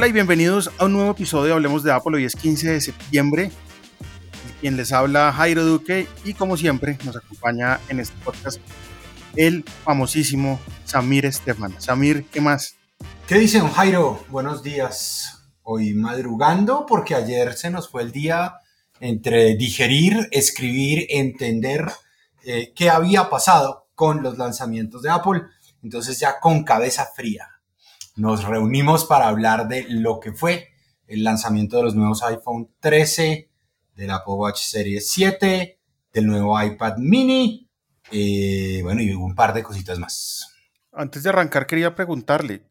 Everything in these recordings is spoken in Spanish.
Hola y bienvenidos a un nuevo episodio de Hablemos de Apple. Hoy es 15 de septiembre. Quien les habla Jairo Duque y como siempre nos acompaña en este podcast el famosísimo Samir Estefan. Samir, ¿qué más? ¿Qué dicen Jairo? Buenos días. Hoy madrugando porque ayer se nos fue el día entre digerir, escribir, entender eh, qué había pasado con los lanzamientos de Apple. Entonces ya con cabeza fría nos reunimos para hablar de lo que fue el lanzamiento de los nuevos iPhone 13, del Apple Watch Series 7, del nuevo iPad mini, eh, bueno, y un par de cositas más. Antes de arrancar quería preguntarle,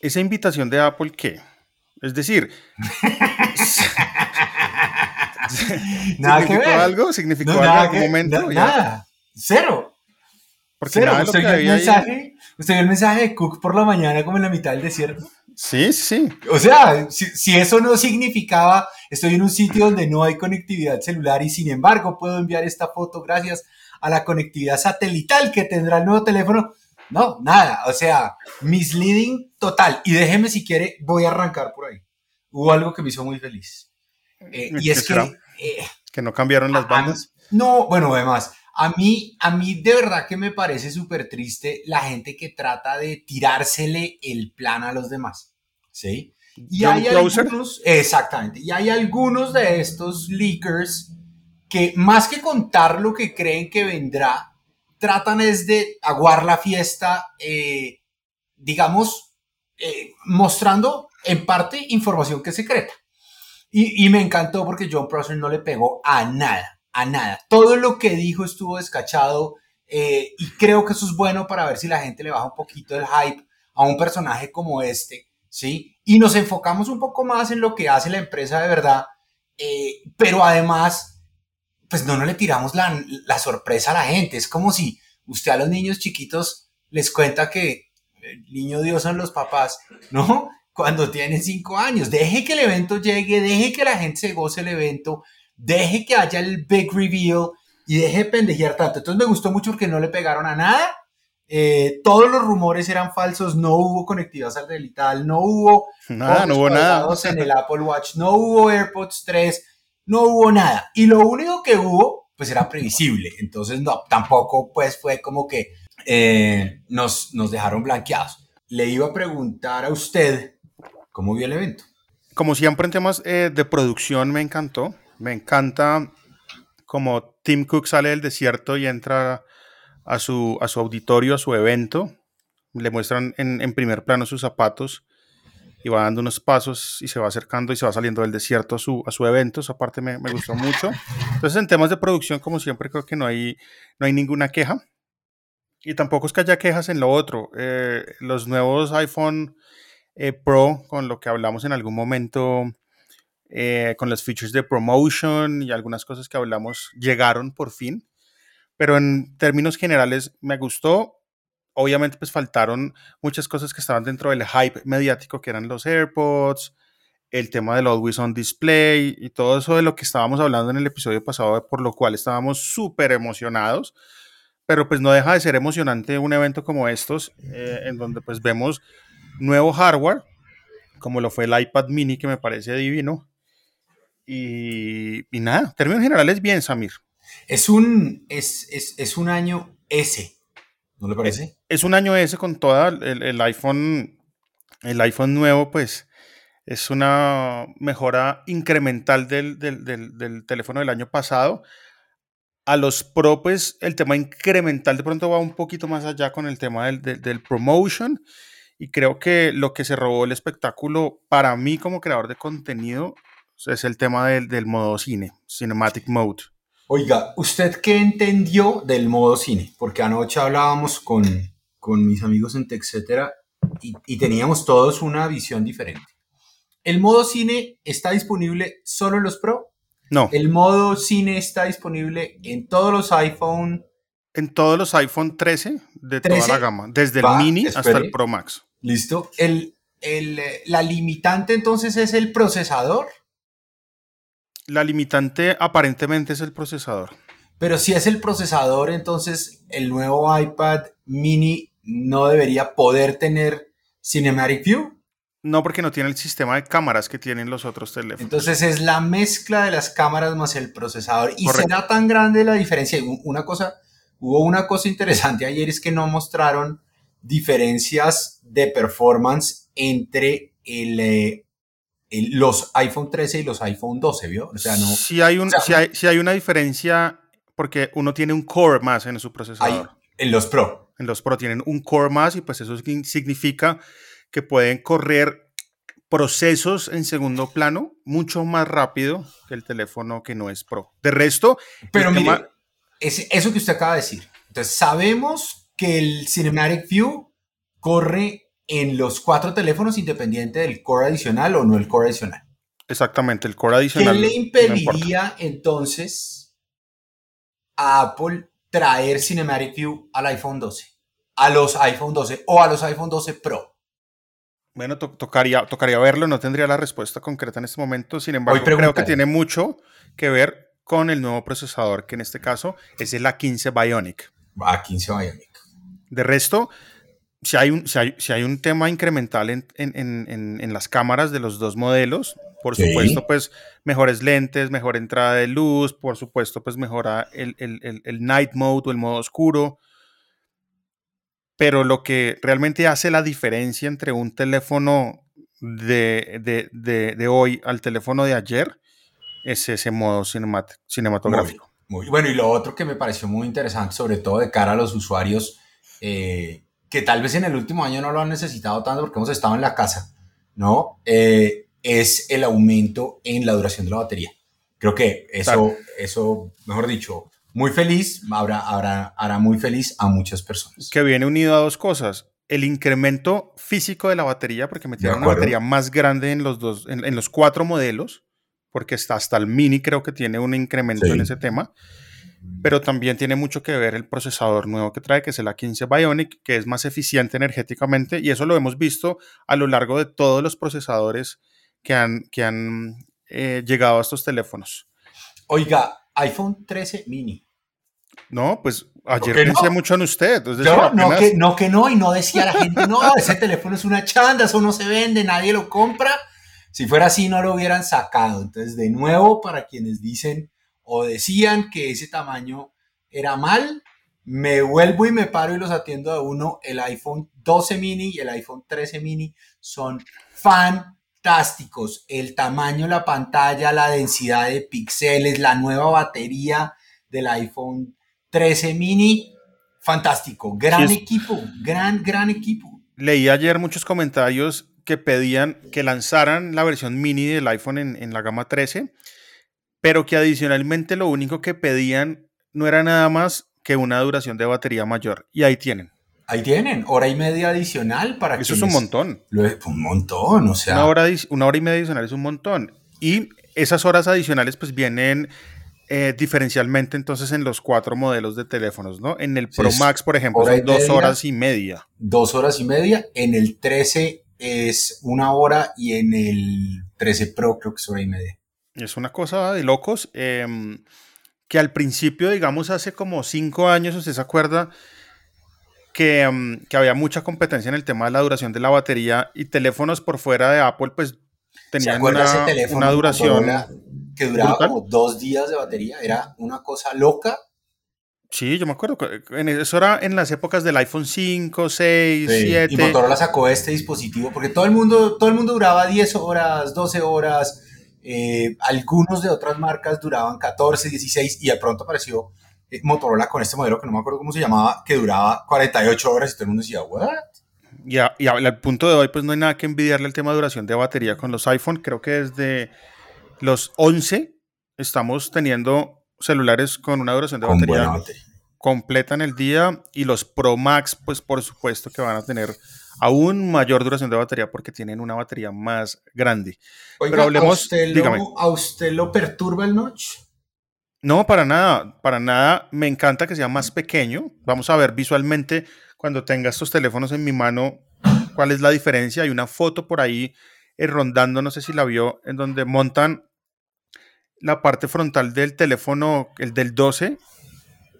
¿esa invitación de Apple qué? Es decir, nada que ¿significó ver. algo? ¿Significó No, algo en algún momento? nada, cero. Porque Cero. nada de lo ¿Usted que vio, el había ahí- mensaje, ¿Usted vio el mensaje de Cook por la mañana como en la mitad del desierto? Sí, sí. O sea, si, si eso no significaba, estoy en un sitio donde no hay conectividad celular y sin embargo puedo enviar esta foto gracias a la conectividad satelital que tendrá el nuevo teléfono. No, nada. O sea, misleading total. Y déjeme si quiere, voy a arrancar por ahí. Hubo algo que me hizo muy feliz. Eh, y ¿Qué es que... eh, Que no cambiaron las a- a- bandas. no, bueno, además, a mí, a mí de verdad que me parece súper triste la gente que trata de tirársele el plan a los demás. ¿Sí? Y John hay algunos, exactamente, y hay algunos de estos leakers que más que contar lo que creen que vendrá, tratan es de aguar la fiesta, eh, digamos, eh, mostrando en parte información que es secreta. Y, y me encantó porque John Prosser no le pegó a nada, a nada. Todo lo que dijo estuvo descachado eh, y creo que eso es bueno para ver si la gente le baja un poquito el hype a un personaje como este, ¿sí? Y nos enfocamos un poco más en lo que hace la empresa de verdad, eh, pero además, pues no, no le tiramos la, la sorpresa a la gente. Es como si usted a los niños chiquitos les cuenta que el niño Dios son los papás, ¿no? Cuando tienen cinco años. Deje que el evento llegue, deje que la gente se goce el evento, deje que haya el big reveal y deje de pendejear tanto. Entonces me gustó mucho porque no le pegaron a nada. Eh, todos los rumores eran falsos, no hubo conectividad satelital, no hubo Nada, no hubo nada. en el Apple Watch, no hubo AirPods 3, no hubo nada. Y lo único que hubo, pues era previsible. Entonces, no, tampoco, pues fue como que eh, nos, nos dejaron blanqueados. Le iba a preguntar a usted cómo vio el evento. Como siempre en temas eh, de producción me encantó. Me encanta como Tim Cook sale del desierto y entra a su, a su auditorio, a su evento. Le muestran en, primer plano sus zapatos y va dando unos pasos y se va acercando y se va saliendo del desierto a su, a su evento. Esa parte me, me gustó mucho. Entonces en temas de producción, como siempre, creo que no hay, no hay ninguna queja. Y tampoco es que haya quejas en lo otro. Eh, los nuevos iPhone eh, Pro, con lo que hablamos en algún momento, eh, con los features de promotion y algunas cosas que hablamos, llegaron por fin. Pero en términos generales me gustó. Obviamente pues faltaron muchas cosas que estaban dentro del hype mediático, que eran los AirPods, el tema del Always On Display y todo eso de lo que estábamos hablando en el episodio pasado, por lo cual estábamos súper emocionados. Pero pues no deja de ser emocionante un evento como estos, eh, en donde pues vemos nuevo hardware, como lo fue el iPad mini, que me parece divino. Y, y nada, términos generales, bien, Samir. Es un, es, es, es un año S, ¿no le parece? Es un año ese con toda el, el iPhone, el iPhone nuevo, pues es una mejora incremental del, del, del, del teléfono del año pasado. A los Pro, pues el tema incremental de pronto va un poquito más allá con el tema del promotion. Y creo que lo que se robó el espectáculo para mí como creador de contenido es el tema del, del modo cine, Cinematic Mode. Oiga, ¿usted qué entendió del modo cine? Porque anoche hablábamos con, con mis amigos en TechCetera y, y teníamos todos una visión diferente. ¿El modo cine está disponible solo en los Pro? No, ¿El modo cine está disponible en todos los iPhone? en todos los iPhone 13 de toda 13, la gama, desde el mini hasta el Pro Max. ¿Listo? El, el, la limitante entonces es el procesador, La limitante aparentemente es el procesador. pero si es el procesador, entonces el nuevo iPad mini no debería poder tener Cinematic View. No porque no tiene el sistema de cámaras que tienen los otros teléfonos. Entonces es la mezcla de las cámaras más el procesador. Y Correcto. será tan grande la diferencia. Una cosa, hubo una cosa interesante ayer es que no mostraron diferencias de performance entre el, eh, el- los iPhone 13 y los iPhone 12, ¿vio? O sea, no. si, hay un, o sea, si, hay, si hay una diferencia, porque uno tiene un core más en su Hay, procesador. en los Pro. En los Pro tienen un core más y pues eso signi- significa que pueden correr procesos en segundo plano mucho más rápido que el teléfono que no es Pro. De resto, Pero mire, tema- es eso que usted acaba de decir. Entonces, sabemos que el Cinematic View corre en los cuatro teléfonos independiente del core adicional o no el core adicional. exactamente, el core ¿Qué adicional. le no importa. impediría entonces a Apple traer Cinematic View al iPhone 12? A los iPhone 12 o a los iPhone 12 Pro. Bueno, to- tocaría, tocaría verlo, no tendría la respuesta concreta en este momento, sin embargo, creo que tiene mucho que ver con el nuevo procesador, que en este caso es el A15 Bionic. A 15 Bionic. De resto, si hay un, si hay, si hay un tema incremental en, en- en- en- las cámaras de los dos modelos, por Sí. supuesto, pues mejores lentes, mejor entrada de luz, por supuesto, pues mejora el, el- el- el night mode o el modo oscuro. Pero lo que realmente hace la diferencia entre un teléfono de, de- de- de hoy al teléfono de ayer es ese modo cinemat- cinematográfico. Muy bueno, y lo otro que me pareció muy interesante, sobre todo de cara a los usuarios eh, que tal vez en el último año no lo han necesitado tanto porque hemos estado en la casa, ¿no? Eh, es el aumento en la duración de la batería. Creo que eso, eso mejor dicho, muy feliz, habrá, habrá, hará muy feliz a muchas personas. que viene unido a dos cosas. El incremento físico de la batería, porque metieron una batería más grande en los dos, en, en los cuatro modelos, porque está hasta el mini creo que tiene un incremento Sí. en ese tema. Pero también tiene mucho que ver el procesador nuevo que trae, que es el A15 Bionic, que es más eficiente energéticamente, y eso lo hemos visto a lo largo de todos los procesadores que han, que han eh, llegado a estos teléfonos. Oiga, iPhone 13 mini. No, pues ayer qué no? pensé mucho en usted. es decir, Yo, no, apenas- que, no que no, y no decía la gente, no, ese teléfono es una chanda, eso no se vende, nadie lo compra. Si fuera así, no lo hubieran sacado. Entonces, de nuevo, para quienes dicen o decían que ese tamaño era mal, me vuelvo y me paro y los atiendo de uno. El iPhone 12 mini y el iPhone 13 mini son fantásticos. El tamaño, la pantalla, la densidad de píxeles, la nueva batería del iPhone 13 mini, fantástico. Gran Sí, equipo, gran, gran equipo. Leí ayer muchos comentarios que pedían que lanzaran la versión mini del iPhone en, en la gama 13, pero que adicionalmente lo único que pedían no era nada más que una duración de batería mayor. Y ahí tienen. Ahí tienen, hora y media adicional para Eso es un montón. Lo es- un montón, o sea. Una hora, una hora y media adicional es un montón. Y esas horas adicionales pues vienen eh, diferencialmente entonces en los cuatro modelos de teléfonos, ¿no? En el Pro Max, por ejemplo, son dos media. horas y media. dos horas y media. En el 13 es una hora y en el 13 Pro creo que es hora y media. Es una cosa de locos. em, que al principio, digamos, hace como cinco años, usted se acuerda que, em, que había mucha competencia en el tema de la duración de la batería y teléfonos por fuera de Apple, pues ¿Se tenían una, ese teléfono una duración. Que duraba brutal. como dos días de batería? Era una cosa loca. Sí, yo me acuerdo. en eso era en las épocas del iPhone 5, 6, Sí, 7. Y Motorola sacó este dispositivo porque todo el mundo, todo el mundo duraba 10 horas, 12 horas. Eh, algunos de otras marcas duraban 14, 16 y de pronto apareció eh, Motorola con este modelo que no me acuerdo cómo se llamaba, que duraba 48 horas y todo el mundo decía, ¿what? Y, a- y a- al punto de hoy, pues no hay nada que envidiarle el tema de duración de batería con los iPhone. Creo que desde los 11 estamos teniendo celulares con una duración de batería, completa en el día y los Pro Max, pues por supuesto que van a tener aún mayor duración de batería porque tienen una batería más grande. Pero hablemos, ¿a usted, lo, ¿a usted lo perturba el notch? No, para nada, para nada. Me encanta que sea más pequeño. Vamos a ver visualmente cuando tenga estos teléfonos en mi mano cuál es la diferencia. Hay una foto por ahí eh, rondando, no sé si la vio, en donde montan la parte frontal del teléfono, el del 12,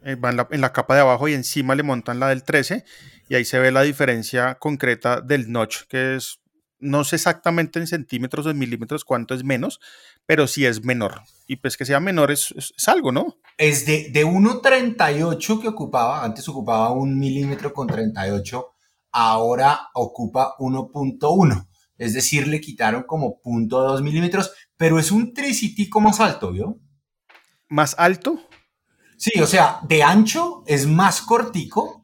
eh, va en la, capa de abajo y encima le montan la del 13 y ahí se ve la diferencia concreta del notch, que es, no sé exactamente en centímetros o en milímetros cuánto es menos, pero sí es menor. Y pues que sea menor es, es, algo, ¿no? Es de, de 1,38 que ocupaba, antes ocupaba un milímetro con 38, ahora ocupa 1.1. Es decir, le quitaron como 0.2 milímetros, pero es un tricitico más alto, ¿vio? ¿Más alto? Sí, o sea, de ancho es más cortico,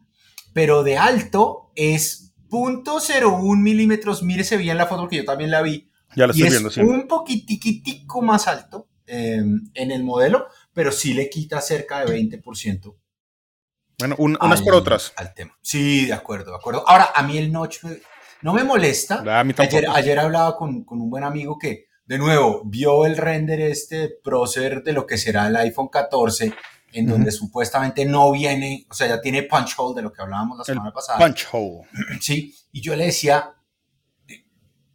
pero de alto es 0.01 milímetros. Mírese bien la foto que yo también la vi. Ya la estoy viendo, es Un poquitico más alto em, en el modelo, pero sí le quita cerca de 20%. Bueno, unas por otras. Al tema. Sí, de acuerdo, de acuerdo. Ahora, a mí el notch no me molesta. ayer, ayer hablaba con, con, un buen amigo que, de nuevo, vio el render este prócer de lo que será el iPhone 14 en donde supuestamente no viene, o sea, ya tiene punch hole de lo que hablábamos la semana pasada. Punch hole. Sí, y yo le decía,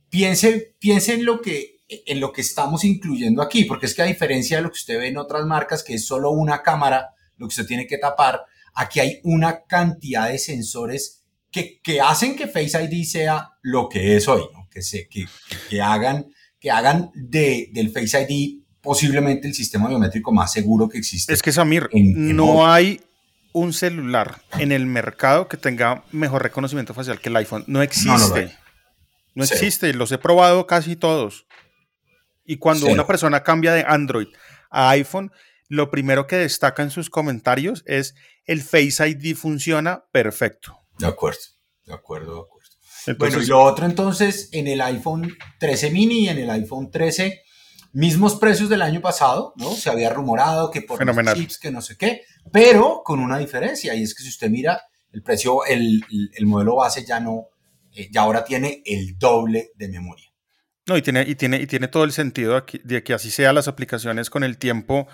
piense, piense en lo que en lo que estamos incluyendo aquí, porque es que a diferencia de lo que usted ve en otras marcas, que es solo una cámara, lo que usted tiene que tapar, aquí hay una cantidad de sensores que, que hacen que Face ID sea lo que es hoy, que, se, que, que, hagan, que hagan de, del Face ID posiblemente el sistema biométrico más seguro que existe. Es que Samir, no hay un celular en el mercado que tenga mejor reconocimiento facial que el iPhone. No existe. No, existe, los he probado casi todos. Y cuando una persona cambia de Android a iPhone, lo primero que destaca en sus comentarios es el Face ID funciona perfecto. De acuerdo, de acuerdo, de acuerdo. bueno, y lo otro entonces, en el iPhone 13 mini y en el iPhone 13 mismos precios del año pasado, ¿no? Se había rumorado que por los chips, que no sé qué, pero con una diferencia, y es que si usted mira el precio, el, el modelo base ya no, eh, ya ahora tiene el doble de memoria. No, y tiene, y tiene, y tiene todo el sentido de que así sea, las aplicaciones con el tiempo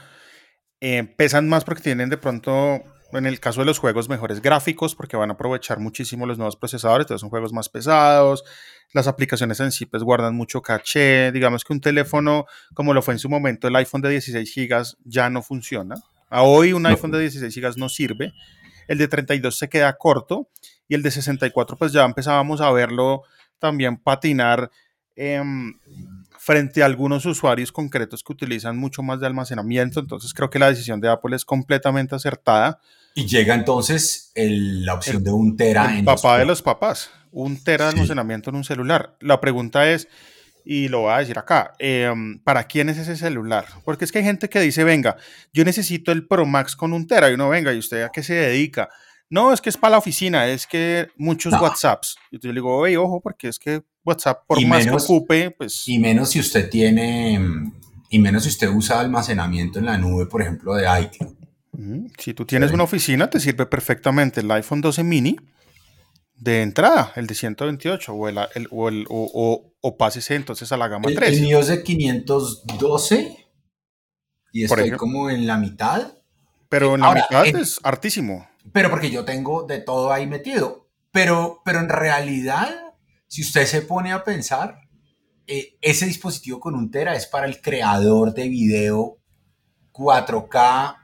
eh, pesan más porque tienen de pronto, en el caso de los juegos, mejores gráficos porque van a aprovechar muchísimo los nuevos procesadores, entonces son juegos más pesados, las aplicaciones en sí pues guardan mucho caché, digamos que un teléfono como lo fue en su momento el iPhone de 16 GB ya no funciona. A hoy un iPhone de 16 GB no sirve, el de 32 se queda corto y el de 64 pues ya empezábamos a verlo también patinar em, frente a algunos usuarios concretos que utilizan mucho más de almacenamiento, entonces creo que la decisión de Apple es completamente acertada. Y llega entonces la opción de un tera el papá de los papás un tera de almacenamiento en un celular. La pregunta es, y lo voy a decir acá, em, ¿para quién es ese celular? Porque es que hay gente que dice, venga, yo necesito el Pro Max con un tera, y uno, venga, ¿y usted a qué se dedica? No, es que es para la oficina, es que muchos WhatsApps. Y yo le digo, oye, ojo, porque es que WhatsApp, por más que ocupe, pues... Y menos si usted tiene, y menos si usted usa almacenamiento en la nube, por ejemplo, de iCloud. Si tú tienes una oficina, te sirve perfectamente el iPhone 12 mini de entrada, el de 128 o, el, o, el, o, o, pásese entonces a la gama 3. El mío es de 512 y estoy como en la mitad. Pero en la mitad es hartísimo. Pero porque yo tengo de todo ahí metido. Pero, pero en realidad, si usted se pone a pensar, eh, ese dispositivo con un tera es para el creador de video 4K.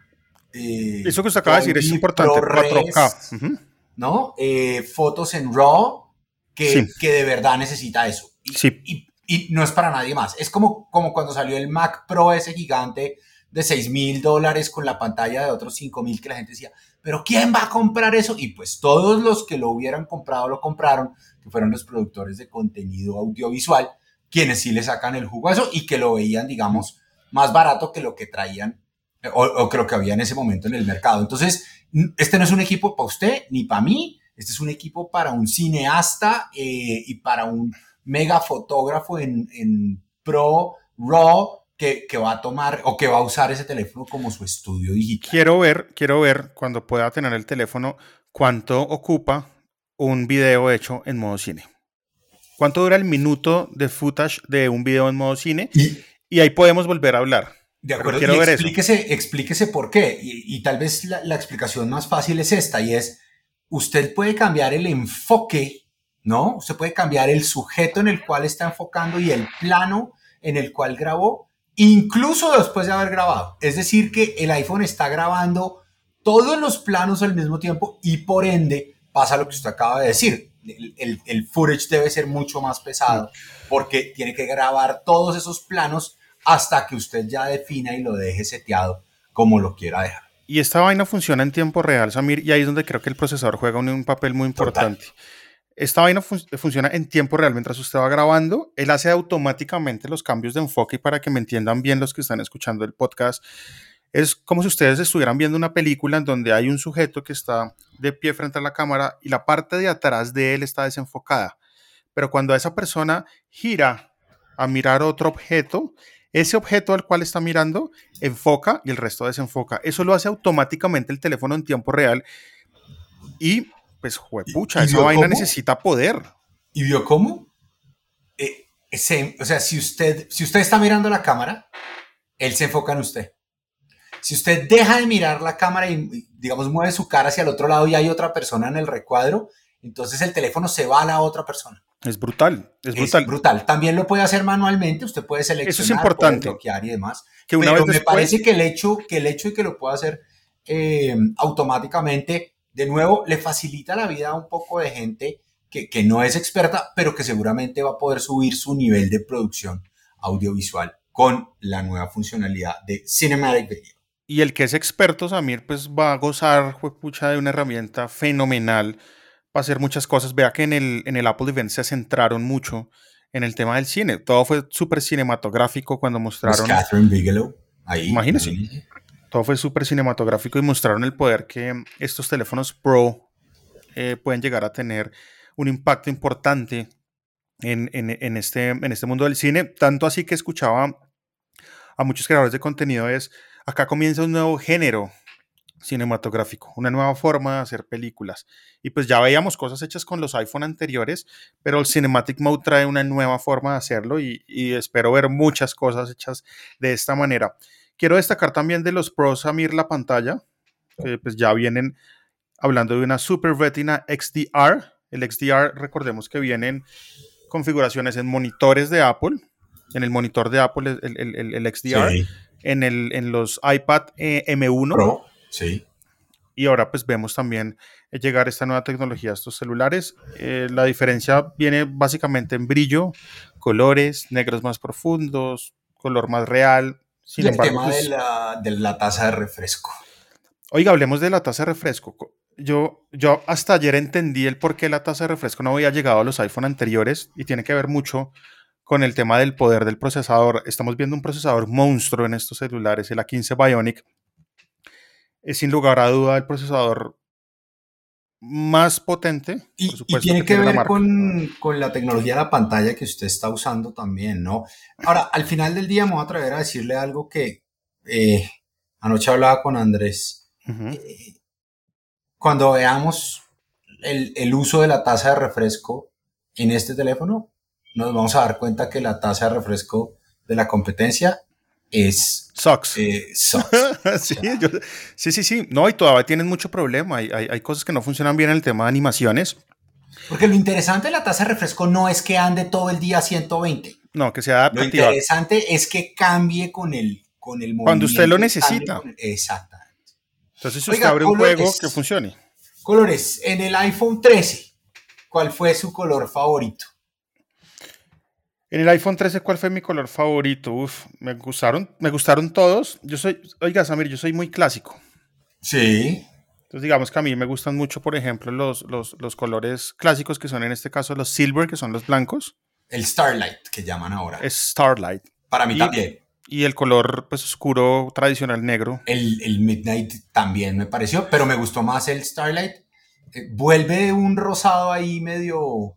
Eh, Eso que usted acaba de decir es importante, 4K. ¿no? Eh, fotos en RAW que, que, de verdad necesita eso. Y, sí. y, y, no es para nadie más. Es como, como cuando salió el Mac Pro ese gigante de 6 mil dólares con la pantalla de otros 5 mil que la gente decía, pero ¿quién va a comprar eso? Y pues todos los que lo hubieran comprado lo compraron, que fueron los productores de contenido audiovisual, quienes sí le sacan el jugo a eso y que lo veían, digamos, más barato que lo que traían o, o que lo que había en ese momento en el mercado. Entonces, este no es un equipo para usted ni para mí, este es un equipo para un cineasta eh, y para un mega fotógrafo en, Pro RAW que, que, va a tomar o que va a usar ese teléfono como su estudio digital. Quiero ver, quiero ver cuando pueda tener el teléfono cuánto ocupa un video hecho en modo cine. ¿Cuánto dura el minuto de footage de un video en modo cine? Y, y ahí podemos volver a hablar. De acuerdo, quiero y ver explíquese, eso. explíquese por qué. Y, y tal vez la, la, explicación más fácil es esta, y es, usted puede cambiar el enfoque, ¿no? Usted puede cambiar el sujeto en el cual está enfocando y el plano en el cual grabó, incluso después de haber grabado. Es decir, que el iPhone está grabando todos los planos al mismo tiempo y por ende pasa lo que usted acaba de decir. El, el, el footage debe ser mucho más pesado porque tiene que grabar todos esos planos hasta que usted ya defina y lo deje seteado como lo quiera dejar. Y esta vaina funciona en tiempo real, Samir, y ahí es donde creo que el procesador juega un, un papel muy importante. Total. Esta vaina fun funciona en tiempo real. Mientras usted va grabando, él hace automáticamente los cambios de enfoque y para que me entiendan bien los que están escuchando el podcast, es como si ustedes estuvieran viendo una película en donde hay un sujeto que está de pie frente a la cámara y la parte de atrás de él está desenfocada. Pero cuando esa persona gira a mirar otro objeto, ese objeto al cual está mirando enfoca y el resto desenfoca. Eso lo hace automáticamente el teléfono en tiempo real y pues juepucha, esa vaina cómo? necesita poder. ¿Y vio cómo? Eh, ese, o sea, si usted, si usted está mirando la cámara, él se enfoca en usted. Si usted deja de mirar la cámara y, digamos, mueve su cara hacia el otro lado y hay otra persona en el recuadro, entonces el teléfono se va a la otra persona. Es brutal, es brutal. Es brutal. También lo puede hacer manualmente, usted puede seleccionar, Eso es importante. Bloquear y demás. Que una Pero vez me parece que el hecho, que el hecho de que lo pueda hacer eh, automáticamente, de nuevo, le facilita la vida a un poco de gente que, que no es experta, pero que seguramente va a poder subir su nivel de producción audiovisual con la nueva funcionalidad de Cinematic Video. Y el que es experto, Samir, pues va a gozar, pucha, de una herramienta fenomenal hacer muchas cosas. Vea que en el, en el Apple Event se centraron mucho en el tema del cine. Todo fue súper cinematográfico cuando mostraron... Pues Catherine Bigelow, ahí. Imagínese. ahí. Todo fue súper cinematográfico y mostraron el poder que estos teléfonos Pro eh, pueden llegar a tener un impacto importante en, en, en, este, en este mundo del cine. Tanto así que escuchaba a muchos creadores de contenido es, acá comienza un nuevo género cinematográfico, una nueva forma de hacer películas. Y pues ya veíamos cosas hechas con los iPhone anteriores, pero el Cinematic Mode trae una nueva forma de hacerlo y, y espero ver muchas cosas hechas de esta manera. Quiero destacar también de los pros Samir la pantalla, que pues ya vienen hablando de una Super Retina XDR. El XDR, recordemos que vienen configuraciones en monitores de Apple, en el monitor de Apple, el, el, el, el XDR, sí. en, el, en los iPad eh, M1. Pro, sí. Y ahora pues vemos también llegar esta nueva tecnología a estos celulares. Eh, la diferencia viene básicamente en brillo, colores, negros más profundos, color más real, sin y el embargo, tema pues, de, la, de la taza de refresco. Oiga, hablemos de la taza de refresco. Yo, yo hasta ayer entendí el por qué la taza de refresco no había llegado a los iPhone anteriores y tiene que ver mucho con el tema del poder del procesador. Estamos viendo un procesador monstruo en estos celulares, el A15 Bionic. Es sin lugar a duda el procesador más potente. Y, supuesto, y tiene que, que ver con, con, la tecnología de la pantalla que usted está usando también, ¿no? Ahora, al final del día me voy a atrever a decirle algo que eh, anoche hablaba con Andrés. Uh -huh. eh, cuando veamos el, el, uso de la taza de refresco en este teléfono, nos vamos a dar cuenta que la taza de refresco de la competencia es Sucks. Eh, sucks. sí, yo, sí, sí, sí. No, y todavía tienen mucho problema. Hay, hay, hay, cosas que no funcionan bien en el tema de animaciones. Porque lo interesante de la taza de refresco no es que ande todo el día a 120. No, que sea adaptativa. Lo interesante es que cambie con el, con el Cuando usted lo necesita. El, exactamente. Entonces, si usted Oiga, abre un juego que funcione. Colores. En el iPhone 13, ¿cuál fue su color favorito? En el iPhone 13, ¿cuál fue mi color favorito? Uf, me gustaron, me gustaron todos. Yo soy, oiga, Samir, yo soy muy clásico. Sí. Entonces, digamos que a mí me gustan mucho, por ejemplo, los, los, los colores clásicos, que son en este caso los silver, que son los blancos. El Starlight, que llaman ahora. Es Starlight. Para mí y, también. Y el color, pues, oscuro, tradicional, negro. El, el Midnight también me pareció, pero me gustó más el Starlight. Eh, vuelve un rosado ahí medio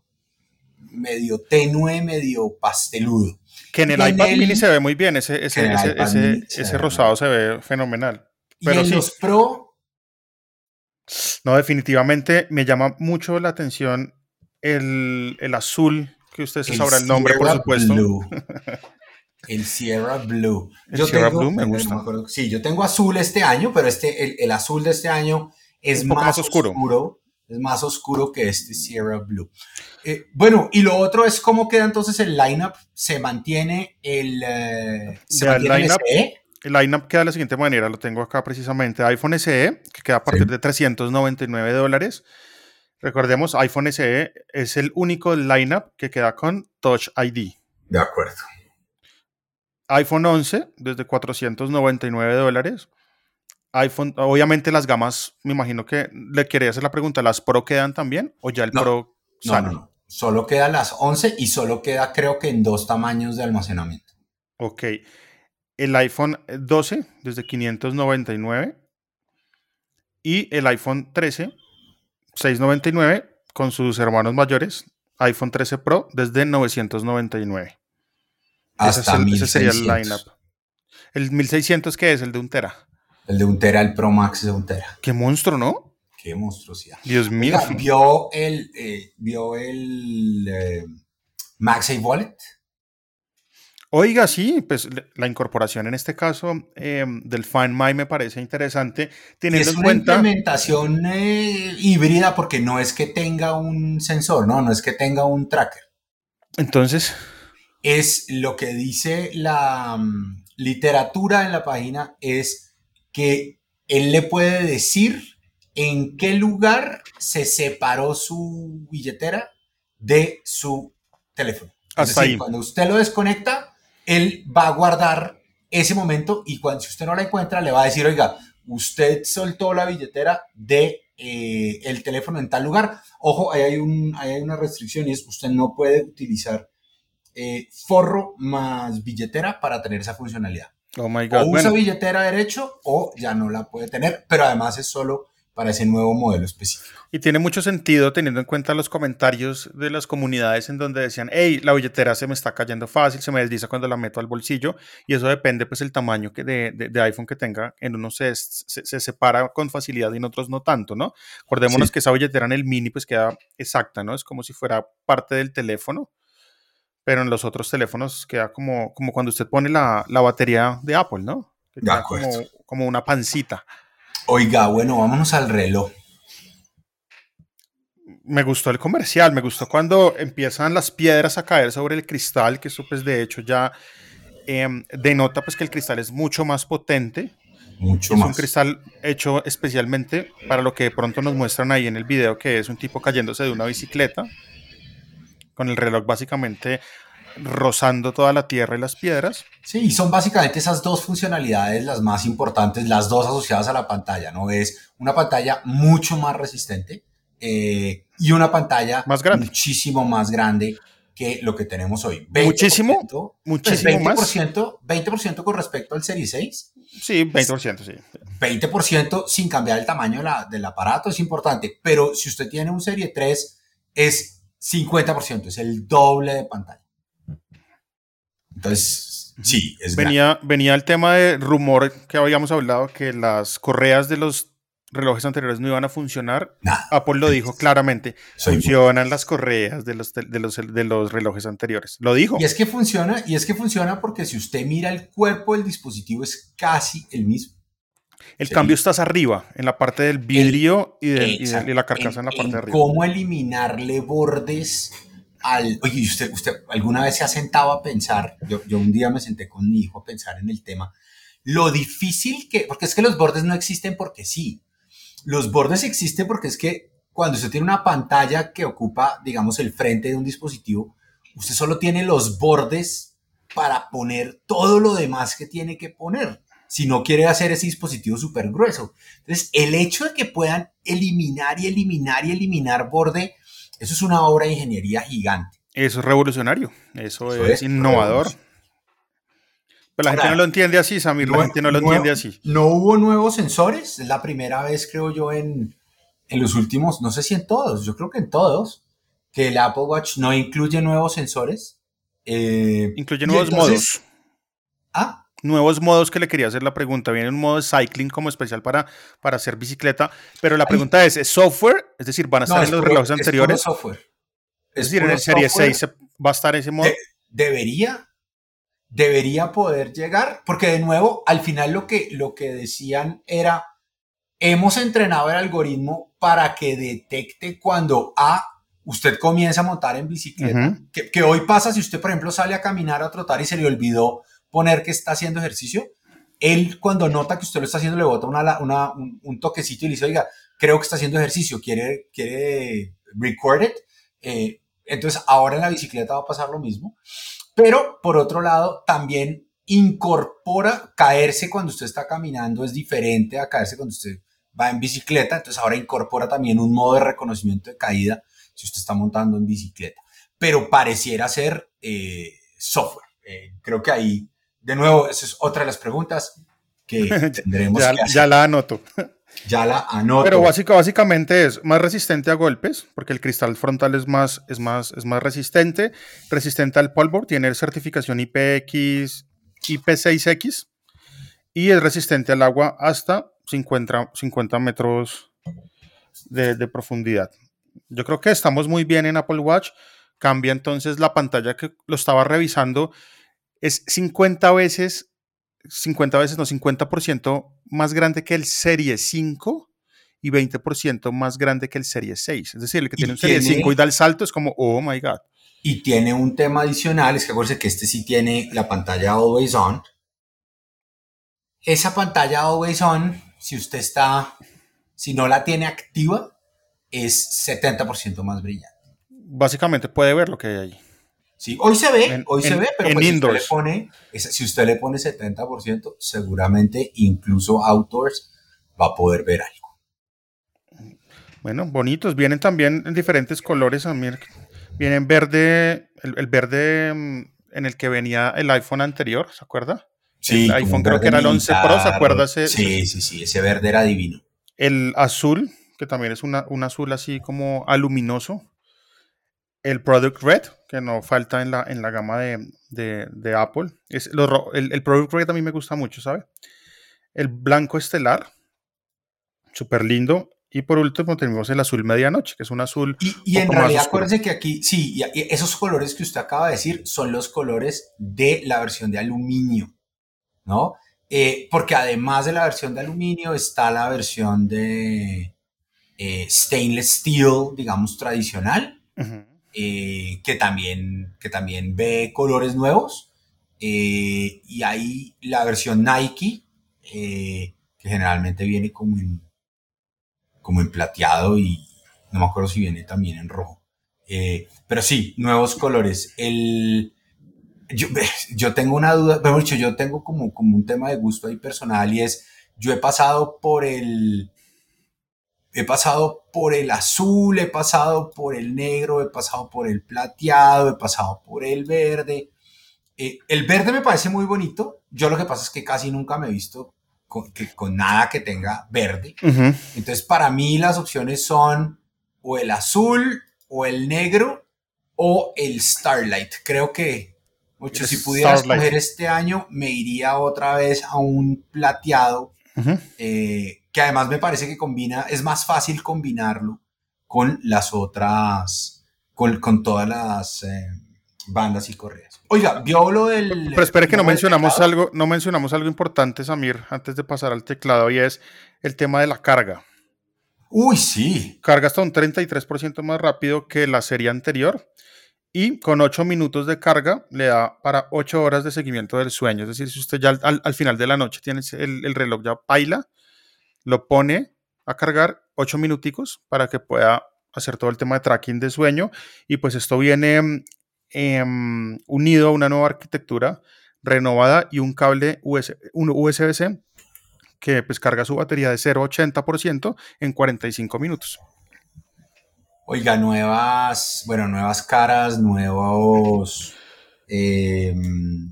medio tenue, medio pasteludo. Que en el Y en iPad el- mini se ve muy bien, ese, ese, ese, ese- se ve rosado se ve fenomenal. y Pero en sí, los Pro, no, definitivamente me llama mucho la atención el, el azul, que usted se sabrá el nombre, por supuesto. Blue. El Sierra Blue. El Sierra Blue me gusta. acuerdo- sí, yo tengo azul este año, pero este, el, el azul de este año es Un poco más, más oscuro. oscuro. Es más oscuro que este Sierra Blue. Eh, bueno, y lo otro es cómo queda entonces el lineup. Se mantiene el. eh, se el mantiene el lineup. SE. El lineup queda de la siguiente manera, lo tengo acá precisamente. iPhone SE, que queda a partir Sí. de 399 dólares. Recordemos, iPhone SE es el único lineup que queda con Touch ID. De acuerdo. iPhone 11 desde 499 dólares. iPhone, obviamente las gamas, me imagino que le quería hacer la pregunta, ¿las Pro quedan también o ya el No, Pro No, sale? no, no. Solo queda las 11 y solo queda, creo que en dos tamaños de almacenamiento. Ok. El iPhone 12 desde 599 y el iPhone 13 699 con sus hermanos mayores, iPhone 13 Pro desde 999. Ese, Hasta es el- ese sería el 1600. lineup. El 1600 que es el de un tera. El de un tera, el Pro Max de un tera. Qué monstruo, ¿no? Qué monstruosidad. Dios mío. Oiga, ¿Vio el, eh, vio el eh, MagSafe Wallet? Oiga, sí, pues la incorporación en este caso eh, del Find My me parece interesante, teniendo es en una cuenta. implementación eh, híbrida porque no es que tenga un sensor, no, no es que tenga un tracker. Entonces, Es lo que dice la mm, literatura en la página, es que él le puede decir en qué lugar se separó su billetera de su teléfono. Es Hasta decir, ahí. cuando usted lo desconecta, él va a guardar ese momento y cuando si usted no la encuentra, le va a decir, oiga, usted soltó la billetera de eh, el teléfono en tal lugar. Ojo, ahí hay, un, ahí hay una restricción y es usted no puede utilizar eh, forro más billetera para tener esa funcionalidad. Oh my O God. usa Bueno, billetera derecho o ya no la puede tener, pero además es solo para ese nuevo modelo específico. y tiene mucho sentido teniendo en cuenta los comentarios de las comunidades en donde decían, hey, la billetera se me está cayendo fácil, se me desliza cuando la meto al bolsillo, y eso depende pues el tamaño que de, de- de iPhone que tenga, en unos se, se- se separa con facilidad y en otros no tanto, ¿no? Acordémonos Sí. que esa billetera en el mini pues queda exacta, ¿no? Es como si fuera parte del teléfono, pero en los otros teléfonos queda como, como cuando usted pone la, la batería de Apple, ¿no? Que De acuerdo. Como, como una pancita. Oiga, bueno, vámonos al reloj. me gustó el comercial, me gustó cuando empiezan las piedras a caer sobre el cristal, que eso pues de hecho ya em, denota pues que el cristal es mucho más potente. Mucho es un más. cristal hecho especialmente para lo que de pronto nos muestran ahí en el video, que es un tipo cayéndose de una bicicleta, con el reloj básicamente rozando toda la tierra y las piedras. Sí, y son básicamente esas dos funcionalidades las más importantes, las dos asociadas a la pantalla, ¿no? Es una pantalla mucho más resistente eh, y una pantalla Más grande. muchísimo más grande que lo que tenemos hoy. Muchísimo, 20%, muchísimo más. pues 20%, 20% con respecto al Series 6, Sí, 20%, sí. 20% sin cambiar el tamaño de la- del aparato, es importante, pero si usted tiene un Serie 3 es 50%, es el doble de pantalla. Entonces, sí, es grande. Venía, venía el tema de rumor que habíamos hablado que las correas de los relojes anteriores no iban a funcionar. Nada. Apple lo dijo claramente. Soy funcionan las correas de los, de, los, de los relojes anteriores. Lo dijo. Y es que funciona, y es que funciona porque si usted mira el cuerpo del dispositivo es casi el mismo. El sí. cambio estás arriba, en la parte del vidrio y, del- y de- y la carcasa en, la parte de arriba. Cómo eliminarle bordes al. Oye, ¿y usted, usted alguna vez se ha sentado a pensar? Yo, yo un día me senté con mi hijo a pensar en el tema. Lo difícil que. Porque es que los bordes no existen porque sí. Los bordes existen porque es que cuando usted tiene una pantalla que ocupa, digamos, el frente de un dispositivo, usted solo tiene los bordes para poner todo lo demás que tiene que poner. Si no quiere hacer ese dispositivo súper grueso. Entonces, el hecho de que puedan eliminar y eliminar y eliminar borde, eso es una obra de ingeniería gigante. Eso es revolucionario. Eso, Eso es, es innovador. Pero la gente no lo entiende así, Samir. La gente no lo Nuevo- entiende así. No hubo nuevos sensores. Es la primera vez, creo yo, en, en los últimos, no sé si en todos, yo creo que en todos, que el Apple Watch no incluye nuevos sensores. Eh, Incluye nuevos entonces- modos. Ah, Nuevos modos que le quería hacer la pregunta. Viene un modo de cycling como especial para, para hacer bicicleta. Pero la Ahí- pregunta es, ¿es software? Es decir, ¿van a estar no, en es los puro- relojes es anteriores? software. Es decir, en el Serie software. 6 se- va a estar ese modo. De- debería, debería poder llegar, porque de nuevo, al final lo que, lo que decían era, hemos entrenado el algoritmo para que detecte cuando A, usted comienza a montar en bicicleta, que, que hoy pasa si usted, por ejemplo, sale a caminar, a trotar y se le olvidó poner que está haciendo ejercicio, él cuando nota que usted lo está haciendo le bota una, un, un toquecito y le dice, oiga, creo que está haciendo ejercicio, quiere, quiere record it. Eh, entonces ahora en la bicicleta va a pasar lo mismo. Pero por otro lado, también incorpora caerse cuando usted está caminando es diferente a caerse cuando usted va en bicicleta. Entonces ahora incorpora también un modo de reconocimiento de caída si usted está montando en bicicleta. Pero pareciera ser eh, software. Eh, creo que ahí, de nuevo, esa es otra de las preguntas que tendremos Ya, que hacer. ya la anoto. Ya la anoto. Pero básica- básicamente es más resistente a golpes, porque el cristal frontal es más, es más, es más resistente. Resistente al polvo, tiene certificación IPX, IP6X. Y es resistente al agua hasta 50, 50 metros de, de profundidad. Yo creo que estamos muy bien en Apple Watch. Cambia entonces la pantalla que lo estaba revisando. Es 50 veces 50 veces, no, 50% más grande que el Serie 5 y 20% más grande que el Serie 6. Es decir, el que tiene un Serie tiene- 5 y da el salto es como, oh my God. Y tiene un tema adicional, es que acuérdense que este sí tiene la pantalla Always On. Esa pantalla Always On, si usted está, si no la tiene activa, es 70% más brillante. Básicamente puede ver lo que hay ahí. Sí, hoy se ve, En- hoy se en- ve, pero pues si, usted le pone, si usted le pone 70%, seguramente incluso outdoors va a poder ver algo. Bueno, bonitos. Vienen también en diferentes colores. Amir. Vienen verde, el, el verde mm, en el que venía el iPhone anterior, ¿se acuerda? Sí, El iPhone creo que era el 11 Pro, ¿se acuerda ese- Sí, sí, sí, ese verde era divino. El azul, que también es una- un azul así como aluminoso. El Product Red, que no falta en la, en la gama de, de- de Apple. Es, ro- el, el Product Red a mí me gusta mucho, ¿sabe? El blanco estelar, súper lindo. Y por último tenemos el azul medianoche, que es un azul Y, y en realidad, acuérdense que aquí, sí, esos colores que usted acaba de decir son los colores de la versión de aluminio, ¿no? Eh, porque además de la versión de aluminio está la versión de eh, stainless steel, digamos, tradicional, Ujú. Eh, que, también, que también ve colores nuevos. eh, y hay la versión Nike, eh, que generalmente viene como en, como en plateado y no me acuerdo si viene también en rojo. Pero sí, nuevos colores. El, yo, yo tengo una duda, mejor dicho, yo tengo como, como un tema de gusto ahí personal y es, yo he pasado por el, he pasado por el azul, he pasado por el negro, he pasado por el plateado, he pasado por el verde. Eh, el verde me parece muy bonito. Yo lo que pasa es que casi nunca me he visto con, que, con nada que tenga verde. Entonces, para mí las opciones son o el azul, o el negro, o el Starlight. Creo que, mucho, si pudiera Starlight. escoger este año, me iría otra vez a un plateado, eh, que además me parece que combina, es más fácil combinarlo con las otras, con, con todas las eh, bandas y correas. Oiga, vio lo del... Pero espere que no mencionamos algo, no mencionamos algo importante, Samir, antes de pasar al teclado, y es el tema de la carga. Uy, sí. Carga hasta un 33% más rápido que la serie anterior y con 8 minutos de carga le da para 8 horas de seguimiento del sueño. Es decir, si usted ya al, al- al final de la noche tiene el, el reloj ya paila, lo pone a cargar 8 minuticos para que pueda hacer todo el tema de tracking de sueño y pues esto viene mm, em, unido a una nueva arquitectura renovada y un cable USB-C que pues carga su batería de 0 a 80% en 45 minutos. Oiga, nuevas, bueno, nuevas caras, nuevos, eh,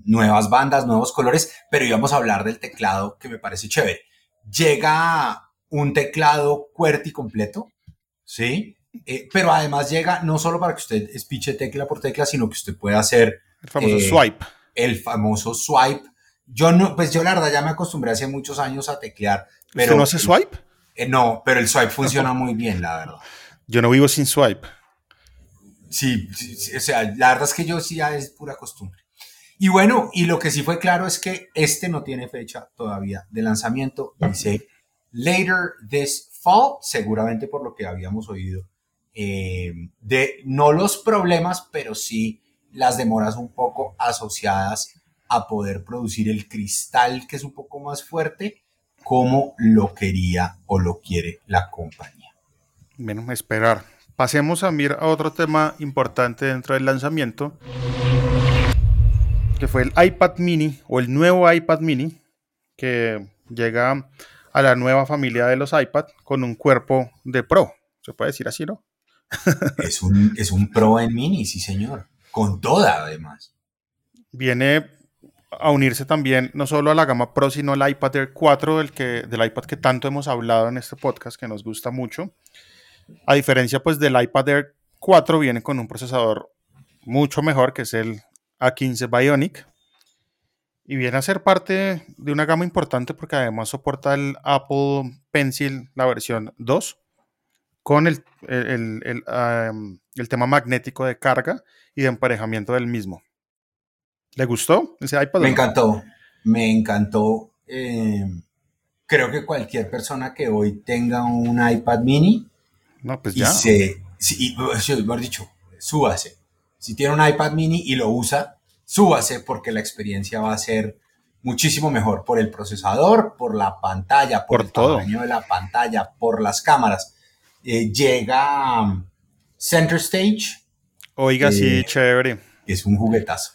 nuevas bandas, nuevos colores, pero íbamos a hablar del teclado que me parece chévere. Llega un teclado QWERTY completo, ¿sí? Eh, pero además llega no solo para que usted espiche tecla por tecla, sino que usted pueda hacer El famoso Eh, swipe. El famoso swipe. Yo no, pues yo la verdad ya me acostumbré hace muchos años a teclear, pero ¿Usted no hace swipe? eh, no, pero el swipe funciona muy bien, la verdad. Yo no vivo sin swipe. Sí, sí, sí, o sea, la verdad es que yo sí ya es pura costumbre. Y bueno, y lo que sí fue claro es que este no tiene fecha todavía de lanzamiento. Dice later this fall, seguramente por lo que habíamos oído. eh, de no los problemas, pero sí las demoras un poco asociadas a poder producir el cristal que es un poco más fuerte como lo quería o lo quiere la compañía. Bueno, esperar. Pasemos a mirar a otro tema importante dentro del lanzamiento, que fue el iPad mini o el nuevo iPad mini, que llega a la nueva familia de los iPad con un cuerpo de Pro. Se puede decir así, ¿no? Es un, es un Pro en mini, sí señor. Con toda, además. Viene a unirse también no solo a la gama Pro, sino al iPad Air 4, del, que, del iPad que tanto hemos hablado en este podcast, que nos gusta mucho. A diferencia pues del iPad Air 4, viene con un procesador mucho mejor, que es el A15 Bionic. Y viene a ser parte de una gama importante porque además soporta el Apple Pencil, la versión 2, con el, el, el, um, el tema magnético de carga y de emparejamiento del mismo. ¿Le gustó ese iPad? Me encantó, me encantó. Eh, creo que cualquier persona que hoy tenga un iPad mini no, pues y ya. se, si, y, mejor dicho, súbase. Si tiene un iPad mini y lo usa, súbase porque la experiencia va a ser muchísimo mejor por el procesador, por la pantalla, por, Por el todo. tamaño de la pantalla, por las cámaras. Eh, llega um, Center Stage, Oiga, sí, Eh, chévere. es un juguetazo.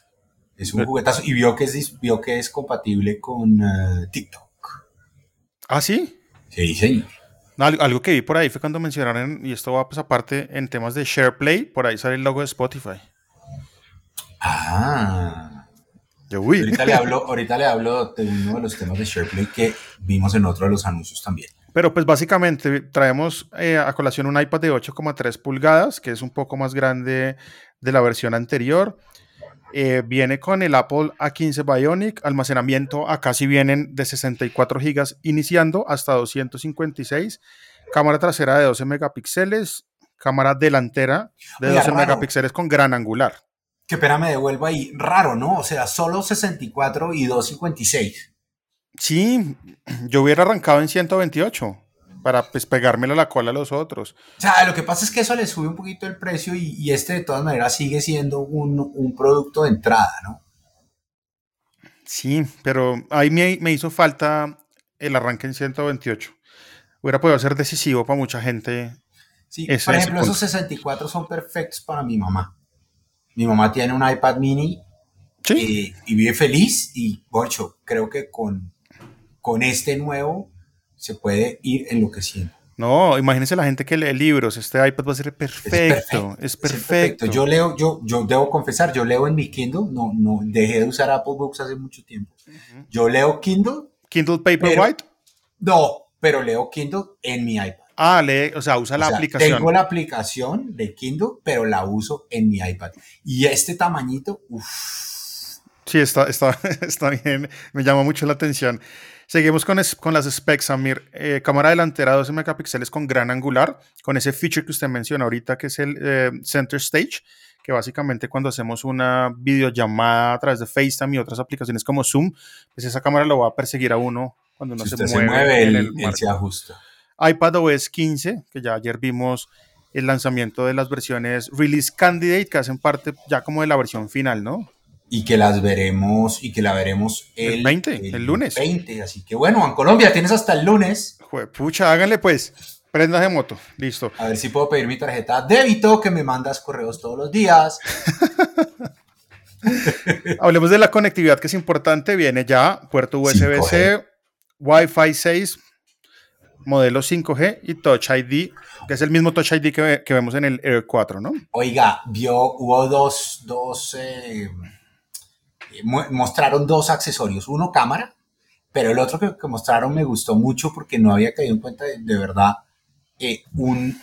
Es un juguetazo y vio que es, vio que es compatible con eh, TikTok. ¿Ah, sí? Sí, señor. Al- algo que vi por ahí fue cuando mencionaron, y esto va pues aparte en temas de SharePlay, por ahí sale el logo de Spotify. Ah. Yo, uy. Ahorita le hablo, ahorita le hablo de uno de los temas de SharePlay que vimos en otro de los anuncios también. Pero pues básicamente traemos eh, a colación un iPad de 8,3 pulgadas, que es un poco más grande de la versión anterior. Eh, viene con el Apple A15 Bionic, almacenamiento acá sí vienen de 64 GB iniciando hasta 256, cámara trasera de 12 megapíxeles, cámara delantera de Oiga, 12 raro. megapíxeles con gran angular. Que pena me devuelvo ahí. Raro, ¿no? O sea, solo 64 y 256. Sí, yo hubiera arrancado en 128 para pues, pegármelo a la cola a los otros. O sea, lo que pasa es que eso le sube un poquito el precio y, y este de todas maneras sigue siendo un, un producto de entrada, ¿no? Sí, pero ahí me, me hizo falta el arranque en 128. Hubiera podido ser decisivo para mucha gente. Sí, Ese- por ejemplo, esos 64 son perfectos para mi mamá. Mi mamá tiene un iPad mini Sí, y vive feliz y, Borcho, creo que con, con este nuevo se puede ir enloqueciendo. no, imagínense la gente que lee libros. Este iPad va a ser Es perfecto. Es es perfecto. Yo leo, yo, yo debo confesar, yo leo en mi Kindle, no, no, dejé de usar Apple Books hace mucho tiempo. Yo leo Kindle, Kindle Paperwhite. No, pero leo Kindle en mi iPad. Ah, lee, o sea, usa O la sea, aplicación. Tengo la aplicación de Kindle, pero la uso en mi iPad. Y este tamañito, uff. Sí, está, está, está bien. Me llama mucho la atención. Seguimos con, es- con las specs, Samir. Eh, cámara delantera 12 megapíxeles con gran angular, con ese feature que usted menciona ahorita, que es el eh, Center Stage, que básicamente cuando hacemos una videollamada a través de FaceTime y otras aplicaciones como Zoom, pues esa cámara lo va a perseguir a uno cuando uno Si se, usted mueve se mueve, el se ajusta. iPad OS 15, que ya ayer vimos el lanzamiento de las versiones Release Candidate, que hacen parte ya como de la versión final, ¿no? Y que las veremos, y que la veremos El 20, el lunes. 20, así que bueno, en Colombia tienes hasta el lunes. Jue- Pucha, háganle pues. Prendas de moto. Listo. A ver si puedo pedir mi tarjeta débito, que me mandas correos todos los días. Hablemos de la conectividad que es importante. Viene ya puerto USB-C, 5G. Wi-Fi 6, modelo 5G y Touch ID, que es el mismo Touch ID que, ve- que vemos en el Air 4, ¿no? Oiga, vio, hubo dos, dos, eh, mu- mostraron dos accesorios, uno cámara, pero el otro que, que mostraron me gustó mucho porque no había caído en cuenta de, de verdad, eh, un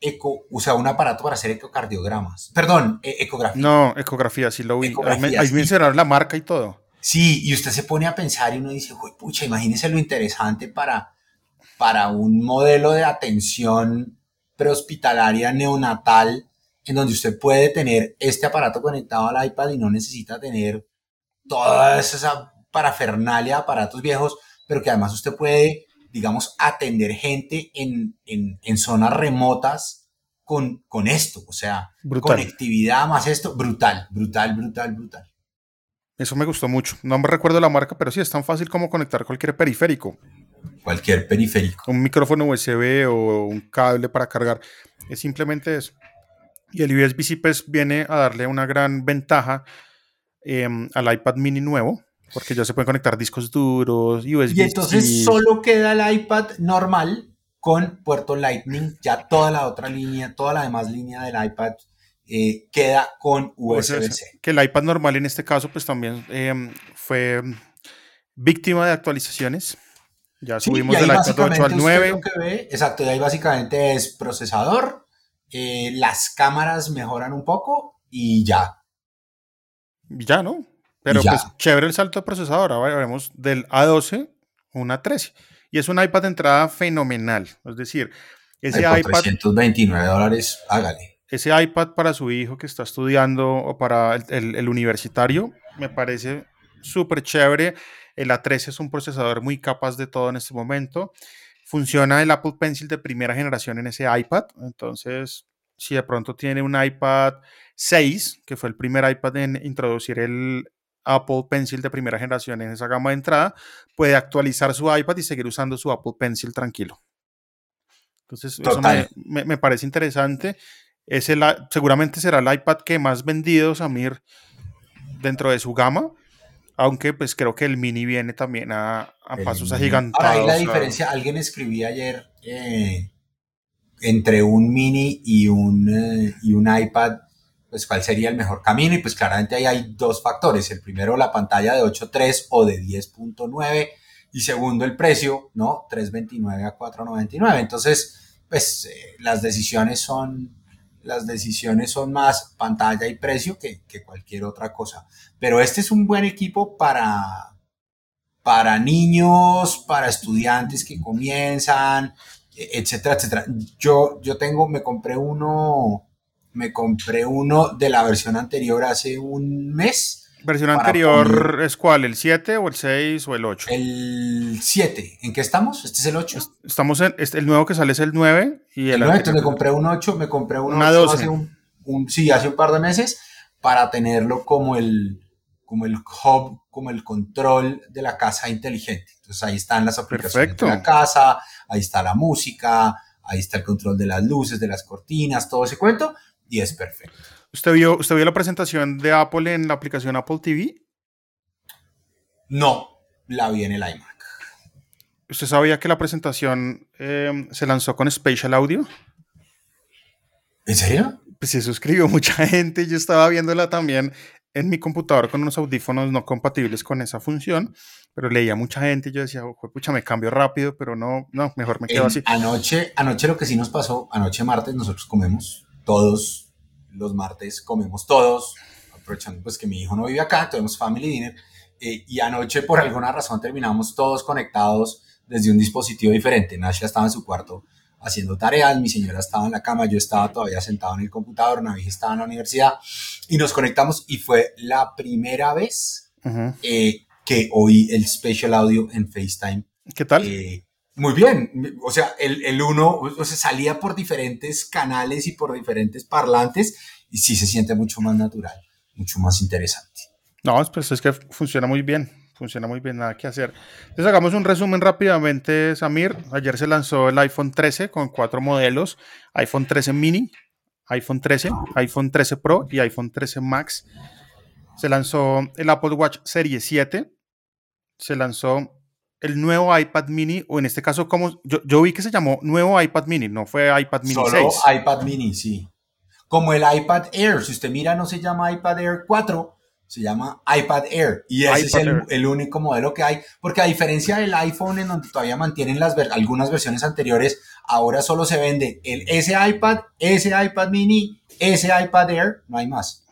eco, o sea, un aparato para hacer ecocardiogramas. Perdón, e ecografía. No, ecografía, sí lo vi. Ahí mencionaron la marca y todo. Sí, y usted se pone a pensar y uno dice, pucha, imagínese lo interesante para, para un modelo de atención prehospitalaria neonatal en donde usted puede tener este aparato conectado al iPad y no necesita tener toda esa parafernalia de aparatos viejos, pero que además usted puede, digamos, atender gente en, en, en zonas remotas con, con esto, o sea, conectividad más esto, brutal, brutal, brutal, brutal. Eso me gustó mucho. No me recuerdo la marca, pero sí es tan fácil como conectar cualquier periférico. Cualquier periférico. Un micrófono USB o un cable para cargar. Es simplemente eso. Y el USB-C pues, viene a darle una gran ventaja em, al iPad mini nuevo, porque ya se pueden conectar discos duros, USB. Y entonces solo queda el iPad normal con puerto Lightning, ya toda la otra línea, toda la demás línea del iPad eh, queda con USB-C. Que el iPad normal en este caso pues también em, fue víctima de actualizaciones. Ya subimos del iPad 8 al 9. exacto, y ahí básicamente es procesador, eh, las cámaras mejoran un poco y ya. Ya, ¿no? Pero pues chévere el salto de procesador. Ahora veremos del A12 a una 13. Y es un iPad de entrada fenomenal. Es decir, ese iPad. 329 dólares, hágale ese iPad para su hijo que está estudiando o para el, universitario me parece súper chévere. El A13 es un procesador muy capaz de todo en este momento. Funciona el Apple Pencil de primera generación en ese iPad. Entonces, si de pronto tiene un iPad 6, que fue el primer iPad en introducir el Apple Pencil de primera generación en esa gama de entrada, puede actualizar su iPad y seguir usando su Apple Pencil tranquilo. Entonces, eso me, me, parece interesante seguramente será el iPad que más vendido, Samir, dentro de su gama. Aunque pues creo que el mini viene también a, pasos agigantados. Ahora, ahí la diferencia, alguien escribía ayer eh, entre un mini y un, eh, y un iPad, pues cuál sería el mejor camino. Y pues claramente ahí hay dos factores. El primero, la pantalla de 8.3 o de 10.9. Y segundo, el precio, ¿no? 3.29 a 4.99. Entonces, pues eh, las decisiones son las decisiones son más pantalla y precio que, cualquier otra cosa. Pero este es un buen equipo para, para niños, para estudiantes que comienzan, e, etcétera, etcétera. Yo, yo tengo, me compré uno, me compré uno de la versión anterior hace un mes ¿Versión anterior es cuál? ¿El 7 o el 6 o el 8? El 7. ¿En qué estamos? ¿Este es el 8? Estamos en. Este, el nuevo que sale es el 9. Y el, 9, entonces me compré un 8, me compré un 8 hace un, sí, hace un par de meses para tenerlo como el, como el hub, como el control de la casa inteligente. Entonces ahí están las aplicaciones de la casa, ahí está la música, ahí está el control de las luces, de las cortinas, todo ese cuento, y es perfecto. ¿Usted vio, ¿Usted vio la presentación de Apple en la aplicación Apple TV? No, la vi en el iMac. ¿Usted sabía que la presentación em, se lanzó con Spatial Audio? ¿En serio? Pues se suscribió mucha gente. Yo estaba viéndola también en mi computador con unos audífonos no compatibles con esa función, pero leía mucha gente y yo decía, pucha, me cambio rápido, pero no, no, mejor me quedo así. Anoche, anoche lo que sí nos pasó, anoche martes nosotros comemos todos los martes comemos todos, aprovechando pues que mi hijo no vive acá, tenemos family dinner, eh, y anoche por alguna razón terminamos todos conectados desde un dispositivo diferente. Nasha estaba en su cuarto haciendo tareas, mi señora estaba en la cama, yo estaba todavía sentado en el computador, Navi estaba en la universidad, y nos conectamos y fue la primera vez eh, que oí el special audio en FaceTime. ¿Qué tal? Eh, muy bien, o sea, el, el uno o salía por diferentes canales y por diferentes parlantes y sí se siente mucho más natural, mucho más interesante. No, pues es que funciona muy bien, funciona muy bien, nada que hacer. Entonces hagamos un resumen rápidamente, Samir. Ayer se lanzó el iPhone 13 con cuatro modelos, iPhone 13 mini, iPhone 13, iPhone 13 Pro y iPhone 13 Max. Se lanzó el Apple Watch Serie 7, se lanzó el nuevo iPad mini, o en este caso, como yo, yo, vi que se llamó nuevo iPad mini, no fue iPad mini Solo iPad mini, sí. Como el iPad Air, si usted mira, no se llama iPad Air 4, se llama iPad Air. Y ese es el, único modelo que hay, porque a diferencia del iPhone, en donde todavía mantienen las algunas versiones anteriores, ahora solo se vende el ese iPad, ese iPad mini, ese iPad Air, no hay más.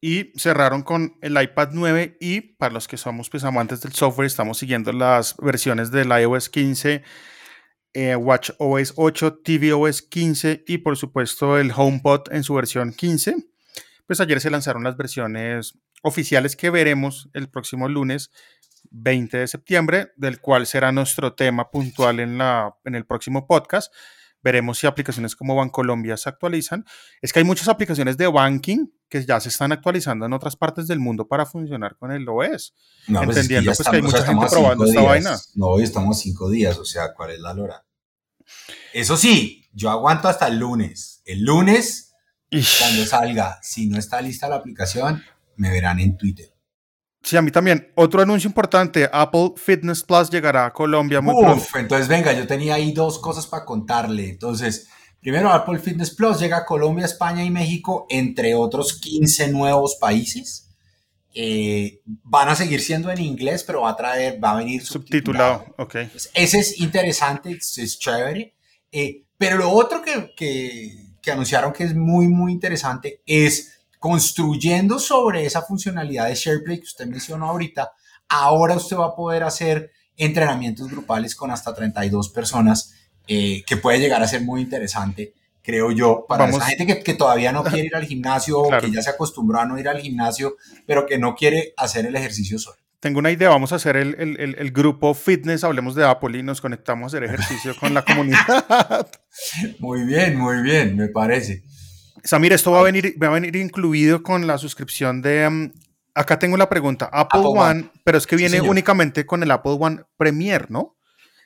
Y cerraron con el iPad 9 y para los que somos pues, amantes del software, estamos siguiendo las versiones del iOS 15, eh, Watch OS 8, tvOS 15 y por supuesto el HomePod en su versión 15. Pues ayer se lanzaron las versiones oficiales que veremos el próximo lunes 20 de septiembre, del cual será nuestro tema puntual en, la, en el próximo podcast. Veremos si aplicaciones como Bancolombia se actualizan. Es que hay muchas aplicaciones de banking que ya se están actualizando en otras partes del mundo para funcionar con el OS. No, pues Entendiendo pues, que, hay mucha gente probando esta vaina. No, hoy estamos cinco días, o sea, ¿cuál es la lora? Eso sí, yo aguanto hasta el lunes. El lunes, cuando salga, si no está lista la aplicación, me verán en Twitter. Sí, a mí también. Otro anuncio importante, Apple Fitness Plus llegará a Colombia muy Uf, entonces venga, yo tenía ahí dos cosas para contarle. Entonces, primero Apple Fitness Plus llega a Colombia, España y México, entre otros 15 nuevos países. Eh, van a seguir siendo en inglés, pero va a traer, va a venir subtitulado. ok. ese es interesante, es, chévere. Eh, pero lo otro que, que, que anunciaron que es muy, muy interesante es construyendo sobre esa funcionalidad de SharePlay que usted mencionó ahorita, ahora usted va a poder hacer entrenamientos grupales con hasta 32 personas, eh, que puede llegar a ser muy interesante, creo yo, para esa gente que, todavía no quiere ir al gimnasio o que ya se acostumbró a no ir al gimnasio, pero que no quiere hacer el ejercicio solo. Tengo una idea, vamos a hacer el, el, el, grupo fitness, hablemos de Apple y nos conectamos a hacer ejercicio con la comunidad. Muy bien, muy bien, me parece. Samir, esto va a venir, va a venir incluido con la suscripción de. Um, acá tengo la pregunta: Apple, One, pero es que viene únicamente con el Apple One Premier, ¿no?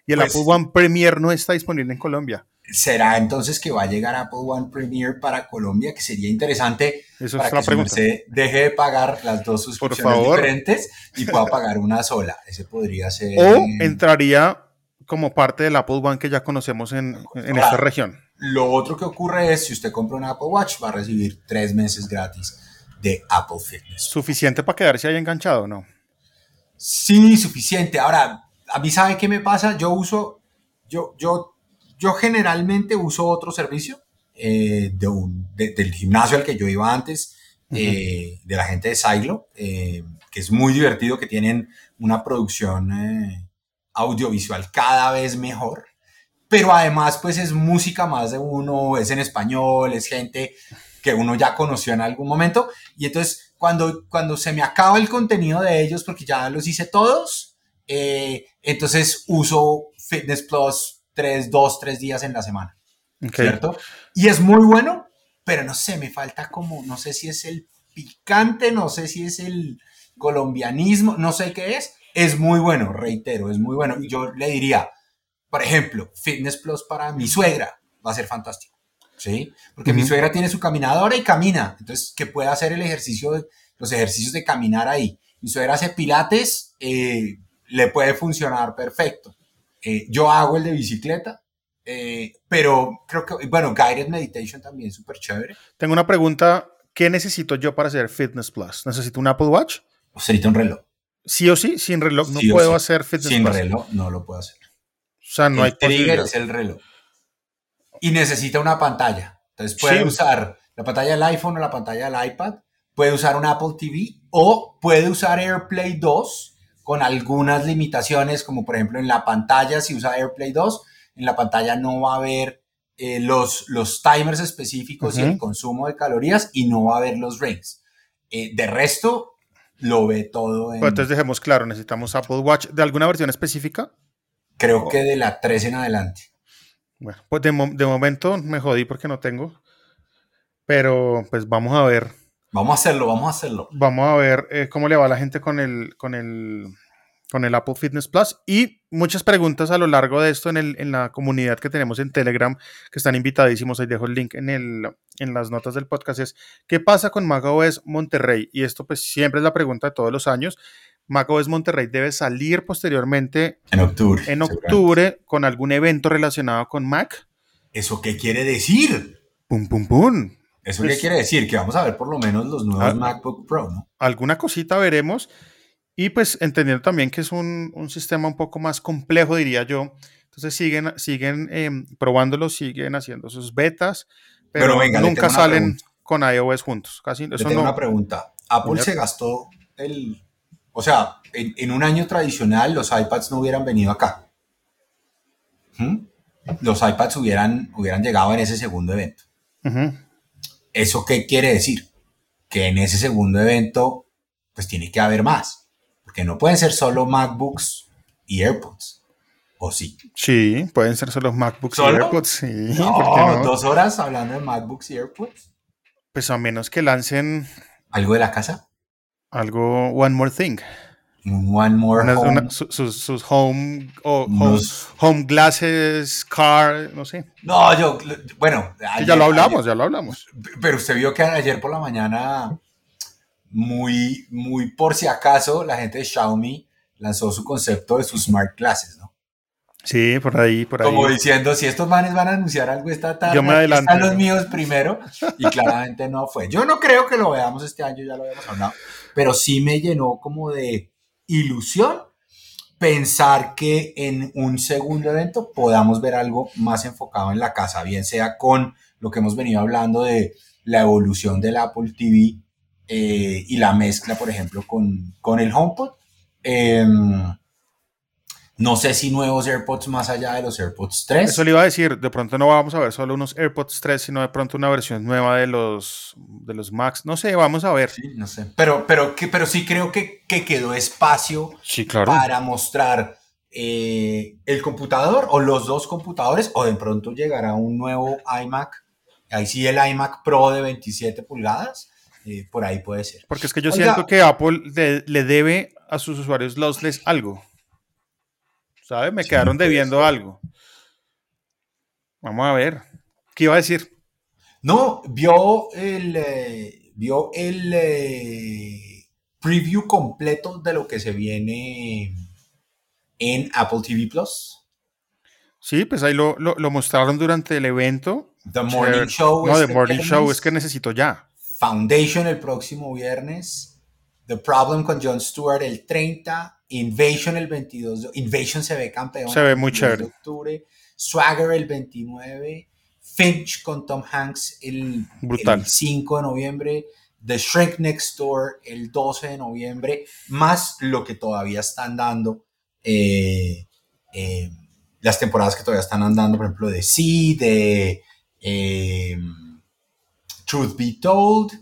Y el pues Apple One Premier no está disponible en Colombia. ¿Será entonces que va a llegar Apple One Premier para Colombia? Que sería interesante Eso para es que se deje de pagar las dos suscripciones diferentes y pueda pagar una sola. Ese podría ser. O entraría como parte del Apple One que ya conocemos en, en esta región. Lo otro que ocurre es, si usted compra un Apple Watch, va a recibir tres meses gratis de Apple Fitness. ¿Suficiente para quedarse ahí enganchado o no? Sí, suficiente. Ahora, a mí sabe qué me pasa, yo uso, yo, yo, yo generalmente uso otro servicio eh, de un, del gimnasio al que yo iba antes, eh, de la gente de Silo, eh, que es muy divertido, que tienen una producción audiovisual cada vez mejor pero además pues es música más de uno, es en español, es gente que uno ya conoció en algún momento y entonces cuando, cuando se me acaba el contenido de ellos porque ya los hice todos, eh, entonces uso Fitness Plus tres, dos, tres días en la semana, ¿cierto? Y es muy bueno, pero no sé, me falta como, no sé si es el picante, no sé si es el colombianismo, no sé qué es, es muy bueno, reitero, es muy bueno. Y yo le diría, por ejemplo, Fitness Plus para mi suegra va a ser fantástico. ¿Sí? Porque mi suegra tiene su caminadora y camina. Entonces, que pueda hacer el ejercicio, los ejercicios de caminar ahí. Mi suegra hace pilates, eh, le puede funcionar perfecto. Eh, yo hago el de bicicleta, eh, pero creo que, bueno, Guided Meditation también es súper chévere. Tengo una pregunta. ¿Qué necesito yo para hacer Fitness Plus? ¿Necesito un Apple Watch? Necesito un reloj. Sí o sí, sin reloj no puedo hacer Fitness Plus. Sin reloj no lo puedo hacer. O sea, no el hay trigger es el reloj. Y necesita una pantalla. Entonces puede usar la pantalla del iPhone o la pantalla del iPad, puede usar un Apple TV o puede usar AirPlay 2 con algunas limitaciones, como por ejemplo en la pantalla, si usa AirPlay 2, en la pantalla no va a haber eh, los, los timers específicos y el consumo de calorías y no va a haber los rings. Eh, de resto, lo ve todo. En... entonces dejemos claro, necesitamos Apple Watch de alguna versión específica. Creo que de la 3 en adelante. Bueno, pues de, momento me jodí porque no tengo. Pero pues vamos a ver. Vamos a hacerlo, vamos a hacerlo. Vamos a ver eh, cómo le va a la gente con el, con el, con el Apple Fitness Plus. Y muchas preguntas a lo largo de esto en, el, en la comunidad que tenemos en Telegram, que están invitadísimos. Ahí dejo el link en, el, en las notas del podcast. Es, ¿qué pasa con macOS Monterrey? Y esto pues siempre es la pregunta de todos los años macOS Monterrey debe salir posteriormente en octubre, en octubre con algún evento relacionado con Mac. ¿Eso qué quiere decir? Pum, pum, pum. ¿Eso qué pues quiere decir? Que vamos a ver por lo menos los nuevos ah, MacBook Pro, ¿no? Alguna cosita veremos. Y pues entendiendo también que es un, un, sistema un poco más complejo, diría yo. Entonces siguen, siguen em, probándolo, siguen haciendo sus betas, pero, nunca salen con iOS juntos. Casi, eso tengo una pregunta. Apple se gastó el... O sea, en, un año tradicional los iPads no hubieran venido acá. ¿Mm? Los iPads hubieran, hubieran llegado en ese segundo evento. ¿Eso qué quiere decir? Que en ese segundo evento, pues tiene que haber más. Porque no pueden ser solo MacBooks y AirPods. ¿O sí? Sí, pueden ser solo MacBooks y AirPods, sí. No, dos horas hablando de MacBooks y AirPods. Pues a menos que lancen... ¿Algo de la casa? Algo, One More Thing. One More home. sus, home, home, glasses, car, no sé. No, yo, bueno. ya lo hablamos, ya lo hablamos. Pero usted vio que ayer por la mañana, muy, muy por si acaso, la gente de Xiaomi lanzó su concepto de sus smart glasses, ¿no? Sí, por ahí, por ahí. Como diciendo, si estos manes van a anunciar algo esta tarde, Yo me adelanto. están los míos primero. Y claramente no fue. Yo no creo que lo veamos este año, ya lo habíamos hablado. Pero sí me llenó como de ilusión pensar que en un segundo evento podamos ver algo más enfocado en la casa, bien sea con lo que hemos venido hablando de la evolución del Apple TV eh, y la mezcla, por ejemplo, con, con el HomePod. Em, no sé si nuevos AirPods más allá de los AirPods 3. Eso le iba a decir, de pronto no vamos a ver solo unos AirPods 3, sino de pronto una versión nueva de los, de los Max. No sé, vamos a ver. Sí, no sé. Pero, pero, que, pero sí creo que, quedó espacio para mostrar eh, el computador o los dos computadores, o de pronto llegará un nuevo iMac. Ahí sí el iMac Pro de 27 pulgadas. Eh, por ahí puede ser. Porque es que yo siento que Apple le, debe a sus usuarios lossless algo. ¿Sabes? Me quedaron debiendo algo. Vamos a ver. ¿Qué iba a decir? No, vio el, eh, vio el eh, preview completo de lo que se viene en Apple TV Plus. Sí, pues ahí lo, mostraron durante el evento. The Morning Show. No, The Morning Show es que necesito ya. Foundation el próximo viernes. The Problem con Jon Stewart el 30. Invasion el 22 de, Invasion se ve campeón. Se ve muy chévere. octubre. Swagger el 29. Finch con Tom Hanks el, 5 de noviembre. The Shrink Next Door el 12 de noviembre. Más lo que todavía están dando. Eh, eh, las temporadas que todavía están andando, por ejemplo, de Sea, de eh, Truth Be Told,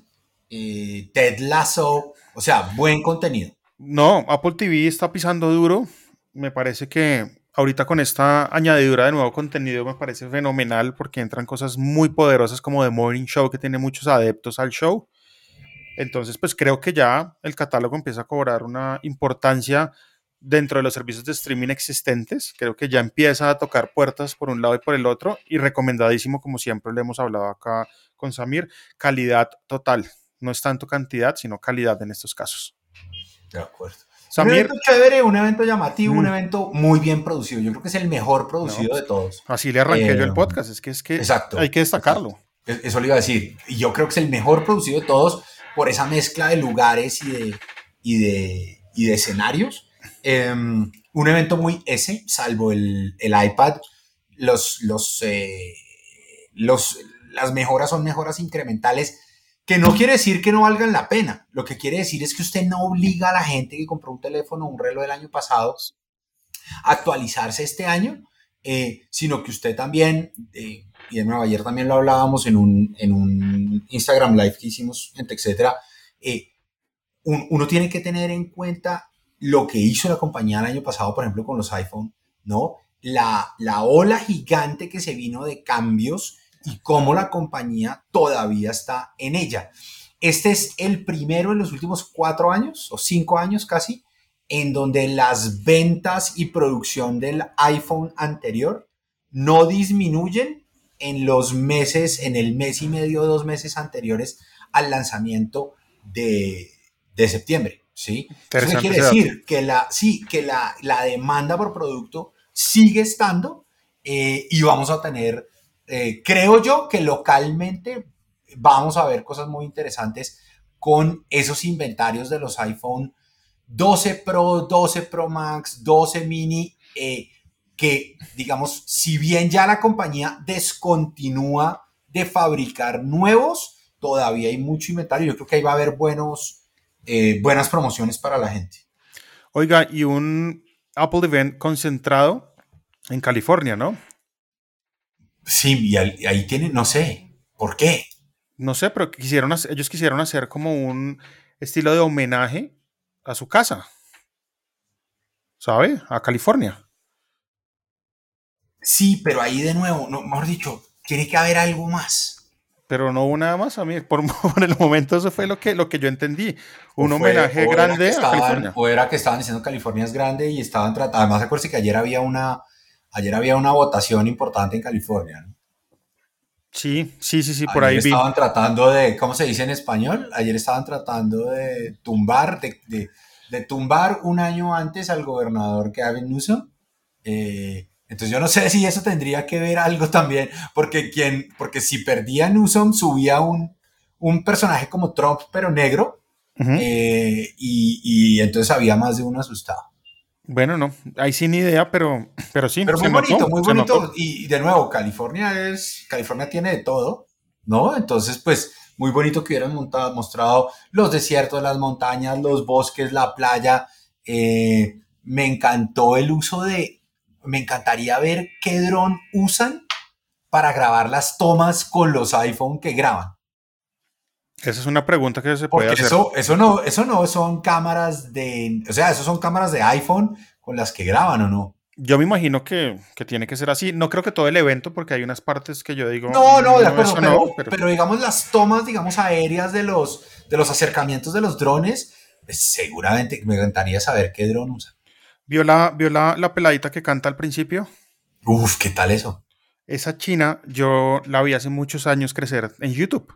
Ted Lasso. O sea, buen contenido. No, Apple TV está pisando duro. Me parece que ahorita con esta añadidura de nuevo contenido me parece fenomenal porque entran cosas muy poderosas como The Morning Show que tiene muchos adeptos al show. Entonces, pues creo que ya el catálogo empieza a cobrar una importancia dentro de los servicios de streaming existentes. Creo que ya empieza a tocar puertas por un lado y por el otro y recomendadísimo, como siempre le hemos hablado acá con Samir, calidad total. No es tanto cantidad, sino calidad en estos casos. De acuerdo. un evento chévere, un evento llamativo, un mm. evento muy bien producido. Yo creo que es el mejor producido de todos. Así le arranqué yo el eh, podcast, es que, es que hay que destacarlo. E-, eso le iba a decir. Y yo creo que es el mejor producido de todos por esa mezcla de lugares y de, y de, y de escenarios. Em, un evento muy ese, salvo el, el iPad. Los, los, eh, los, las mejoras son mejoras incrementales que no quiere decir que no valgan la pena. Lo que quiere decir es que usted no obliga a la gente que compró un teléfono o un reloj del año pasado a actualizarse este año, eh, sino que usted también, eh, y de nuevo ayer también lo hablábamos en un, en un Instagram Live que hicimos, etcétera, eh, uno tiene que tener en cuenta lo que hizo la compañía el año pasado, por ejemplo, con los iPhone, ¿no? La, la ola gigante que se vino de cambios y cómo la compañía todavía está en ella. Este es el primero en los últimos cuatro años o cinco años casi, en donde las ventas y producción del iPhone anterior no disminuyen en los meses, en el mes y medio, dos meses anteriores al lanzamiento de, septiembre. ¿sí? Eso quiere decir que, la, sí, que la, demanda por producto sigue estando eh, y vamos a tener eh, creo yo que localmente vamos a ver cosas muy interesantes con esos inventarios de los iPhone 12 Pro, 12 Pro Max, 12 mini, eh, que, digamos, si bien ya la compañía descontinúa de fabricar nuevos, todavía hay mucho inventario. Yo creo que ahí va a haber buenos, eh, buenas promociones para la gente. Oiga, y un Apple Event concentrado en California, ¿no? Sí, y ahí tienen, no sé, ¿por qué? No sé, pero quisieron, ellos quisieron hacer como un estilo de homenaje a su casa. ¿Sabe? A California. Sí, pero ahí de nuevo, no, mejor dicho, tiene que haber algo más. Pero no hubo nada más a mí. Por, el momento eso fue lo que, lo que yo entendí. Un homenaje grande a California. O era que estaban diciendo California es grande y estaban tratando. Además, acuérdense que ayer había una, ayer había una votación importante en California. ¿no? Sí, sí, sí, sí, por ahí vi. Estaban tratando de, ¿cómo se dice en español? Ayer estaban tratando de tumbar, de, de, tumbar un año antes al gobernador Gavin Newsom. Eh, entonces yo no sé si eso tendría que ver algo también, porque, quien, porque si perdía Newsom, subía un, un personaje como Trump, pero negro, eh, y, y, entonces había más de uno asustado. Bueno, no, ahí sin idea, pero, pero sí. Pero muy bonito, muy bonito. Y, de nuevo, California es, California tiene de todo, ¿no? Entonces, pues, muy bonito que hubieran montado, mostrado los desiertos, las montañas, los bosques, la playa. Eh, me encantó el uso de me encantaría ver qué dron usan para grabar las tomas con los iPhone que graban. Esa es una pregunta que se puede hacer. Eso, eso, no, eso no son cámaras de, o sea, eso son cámaras de iPhone con las que graban o no. Yo me imagino que, que, tiene que ser así. No creo que todo el evento, porque hay unas partes que yo digo. No, no, de acuerdo, pero, pero, digamos las tomas, digamos, aéreas de los, de los acercamientos de los drones, pues seguramente me encantaría saber qué dron usan. ¿Vio la, la, peladita que canta al principio? Uf, ¿qué tal eso? Esa china yo la vi hace muchos años crecer en YouTube.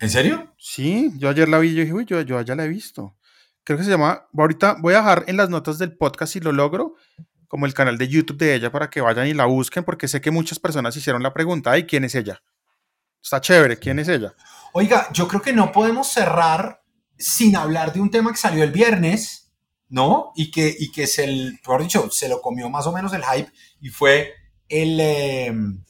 ¿En serio? Sí, yo ayer la vi y yo dije, uy, yo, yo ya la he visto. Creo que se llama, ahorita voy a dejar en las notas del podcast si lo logro, como el canal de YouTube de ella para que vayan y la busquen, porque sé que muchas personas hicieron la pregunta, ¿y quién es ella? Está chévere, ¿quién es ella? Oiga, yo creo que no podemos cerrar sin hablar de un tema que salió el viernes, ¿no? Y que, y que se, el, dicho, se lo comió más o menos el hype y fue el, em,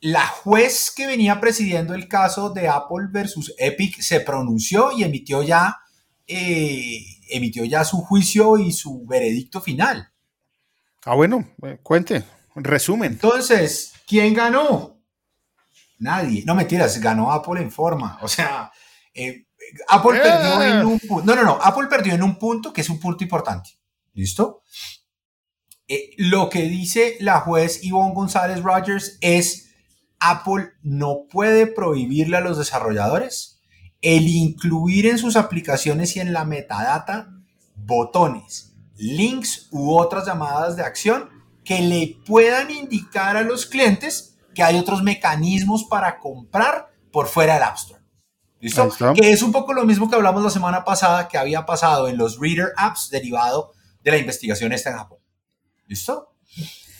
la juez que venía presidiendo el caso de Apple versus Epic se pronunció y emitió ya, eh, emitió ya su juicio y su veredicto final. Ah, bueno, eh, cuente, resumen. Entonces, ¿quién ganó? Nadie. No mentiras, ganó Apple en forma. O sea, eh, Apple perdió en un punto. No, no, no. Apple perdió en un punto que es un punto importante. ¿Listo? Eh, lo que dice la juez Yvonne González Rogers es Apple no puede prohibirle a los desarrolladores el incluir en sus aplicaciones y en la metadata botones, links u otras llamadas de acción que le puedan indicar a los clientes que hay otros mecanismos para comprar por fuera del App Store. ¿Listo? Que es un poco lo mismo que hablamos la semana pasada que había pasado en los Reader Apps derivado de la investigación esta en Japón. ¿Listo?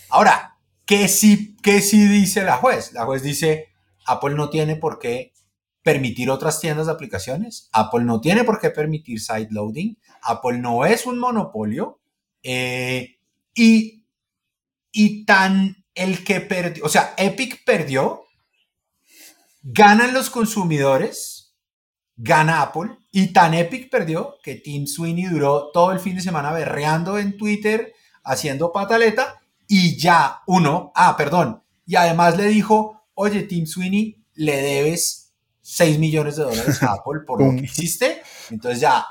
Ahora, ¿qué sí, ¿qué sí dice la juez? La juez dice, Apple no tiene por qué permitir otras tiendas de aplicaciones, Apple no tiene por qué permitir side loading, Apple no es un monopolio eh, y, y tan el que perdió, o sea, Epic perdió, ganan los consumidores gana Apple y tan Epic perdió que Tim Sweeney duró todo el fin de semana berreando en Twitter, haciendo pataleta y ya uno, ah, perdón, y además le dijo, oye, Tim Sweeney, le debes 6 millones de dólares a Apple por lo que hiciste. Entonces ya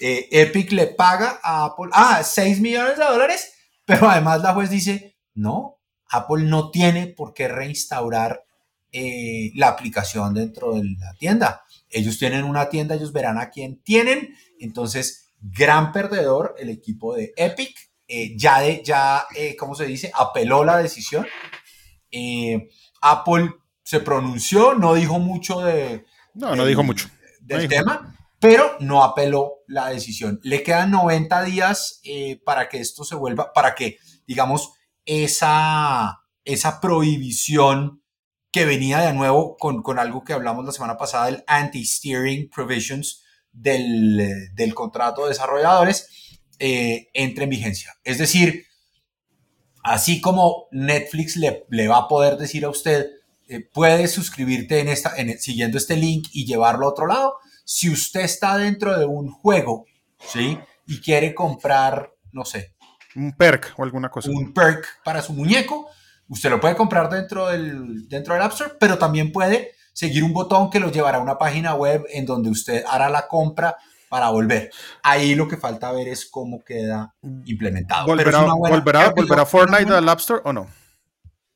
eh, Epic le paga a Apple, ah, 6 millones de dólares, pero además la juez dice, no, Apple no tiene por qué reinstaurar eh, la aplicación dentro de la tienda. Ellos tienen una tienda, ellos verán a quién tienen. Entonces, gran perdedor el equipo de Epic. Eh, ya, de, ya eh, ¿cómo se dice? Apeló la decisión. Apple se pronunció, no dijo mucho de... No, no dijo mucho. Del tema, pero no apeló la decisión. Le quedan 90 días para que esto se vuelva, para que, digamos, esa, esa prohibición que venía de nuevo con, con algo que hablamos la semana pasada, el anti-steering provisions del, del, contrato de desarrolladores, eh, entre en vigencia. Es decir, Así como Netflix le, le va a poder decir a usted, eh, puedes suscribirte en esta, en, siguiendo este link y llevarlo a otro lado. Si usted está dentro de un juego, ¿sí? Y quiere comprar, no sé. Un perk o alguna cosa. Un perk para su muñeco, usted lo puede comprar dentro del, dentro del App Store, pero también puede seguir un botón que lo llevará a una página web en donde usted hará la compra para volver. Ahí lo que falta ver es cómo queda implementado. ¿Volverá, ¿volverá, Fortnite al App Store o no?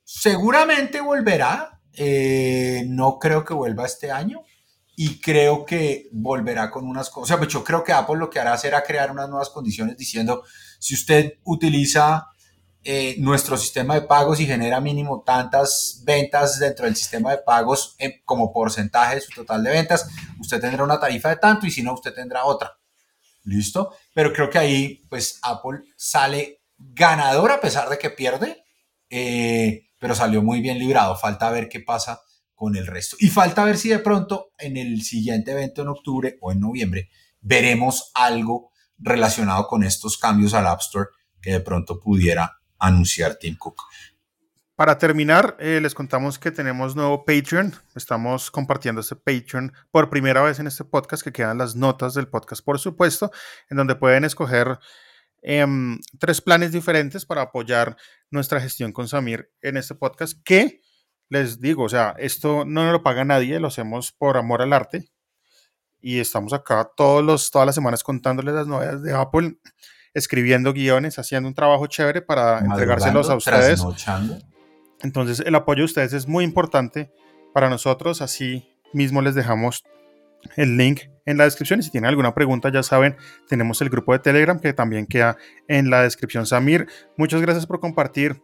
Seguramente volverá. Eh, no creo que vuelva este año. Y creo que volverá con unas cosas. O sea, pues yo creo que Apple lo que hará será crear unas nuevas condiciones diciendo, si usted utiliza eh, nuestro sistema de pagos y genera mínimo tantas ventas dentro del sistema de pagos como porcentaje de su total de ventas, usted tendrá una tarifa de tanto y si no, usted tendrá otra. ¿Listo? Pero creo que ahí, pues Apple sale ganador a pesar de que pierde, eh, pero salió muy bien librado. Falta ver qué pasa con el resto. Y falta ver si de pronto en el siguiente evento en octubre o en noviembre veremos algo relacionado con estos cambios al App Store que de pronto pudiera anunciar Tim Cook. Para terminar, eh, les contamos que tenemos nuevo Patreon. Estamos compartiendo este Patreon por primera vez en este podcast, que quedan las notas del podcast, por supuesto, en donde pueden escoger em, tres planes diferentes para apoyar nuestra gestión con Samir en este podcast, que les digo, o sea, esto no lo paga nadie, lo hacemos por amor al arte. Y estamos acá todos los, todas las semanas contándoles las novedades de Apple escribiendo guiones, haciendo un trabajo chévere para entregárselos a ustedes. Entonces, el apoyo de ustedes es muy importante para nosotros. Así mismo les dejamos el link en la descripción. Y si tienen alguna pregunta, ya saben, tenemos el grupo de Telegram que también queda en la descripción. Samir, muchas gracias por compartir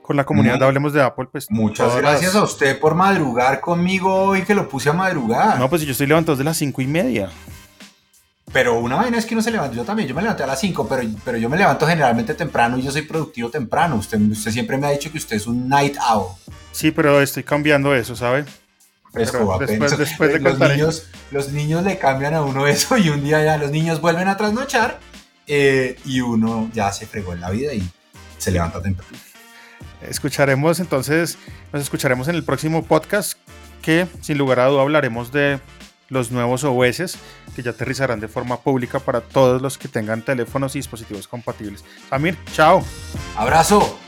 con la comunidad de Hablemos de Apple. Pues, muchas gracias a usted por madrugar conmigo hoy que lo puse a madrugar. No, pues yo estoy levantado desde las cinco y media. Pero una vaina es que uno se levanta, yo también, yo me levanté a las 5, pero, pero yo me levanto generalmente temprano y yo soy productivo temprano. Usted, usted siempre me ha dicho que usted es un night owl. Sí, pero estoy cambiando eso, ¿sabe? Fresco, después, después de los niños, los niños le cambian a uno eso y un día ya los niños vuelven a trasnochar eh, y uno ya se fregó en la vida y se levanta temprano. Escucharemos entonces, nos escucharemos en el próximo podcast que sin lugar a duda hablaremos de los nuevos OS que ya aterrizarán de forma pública para todos los que tengan teléfonos y dispositivos compatibles. Amir, chao. Abrazo.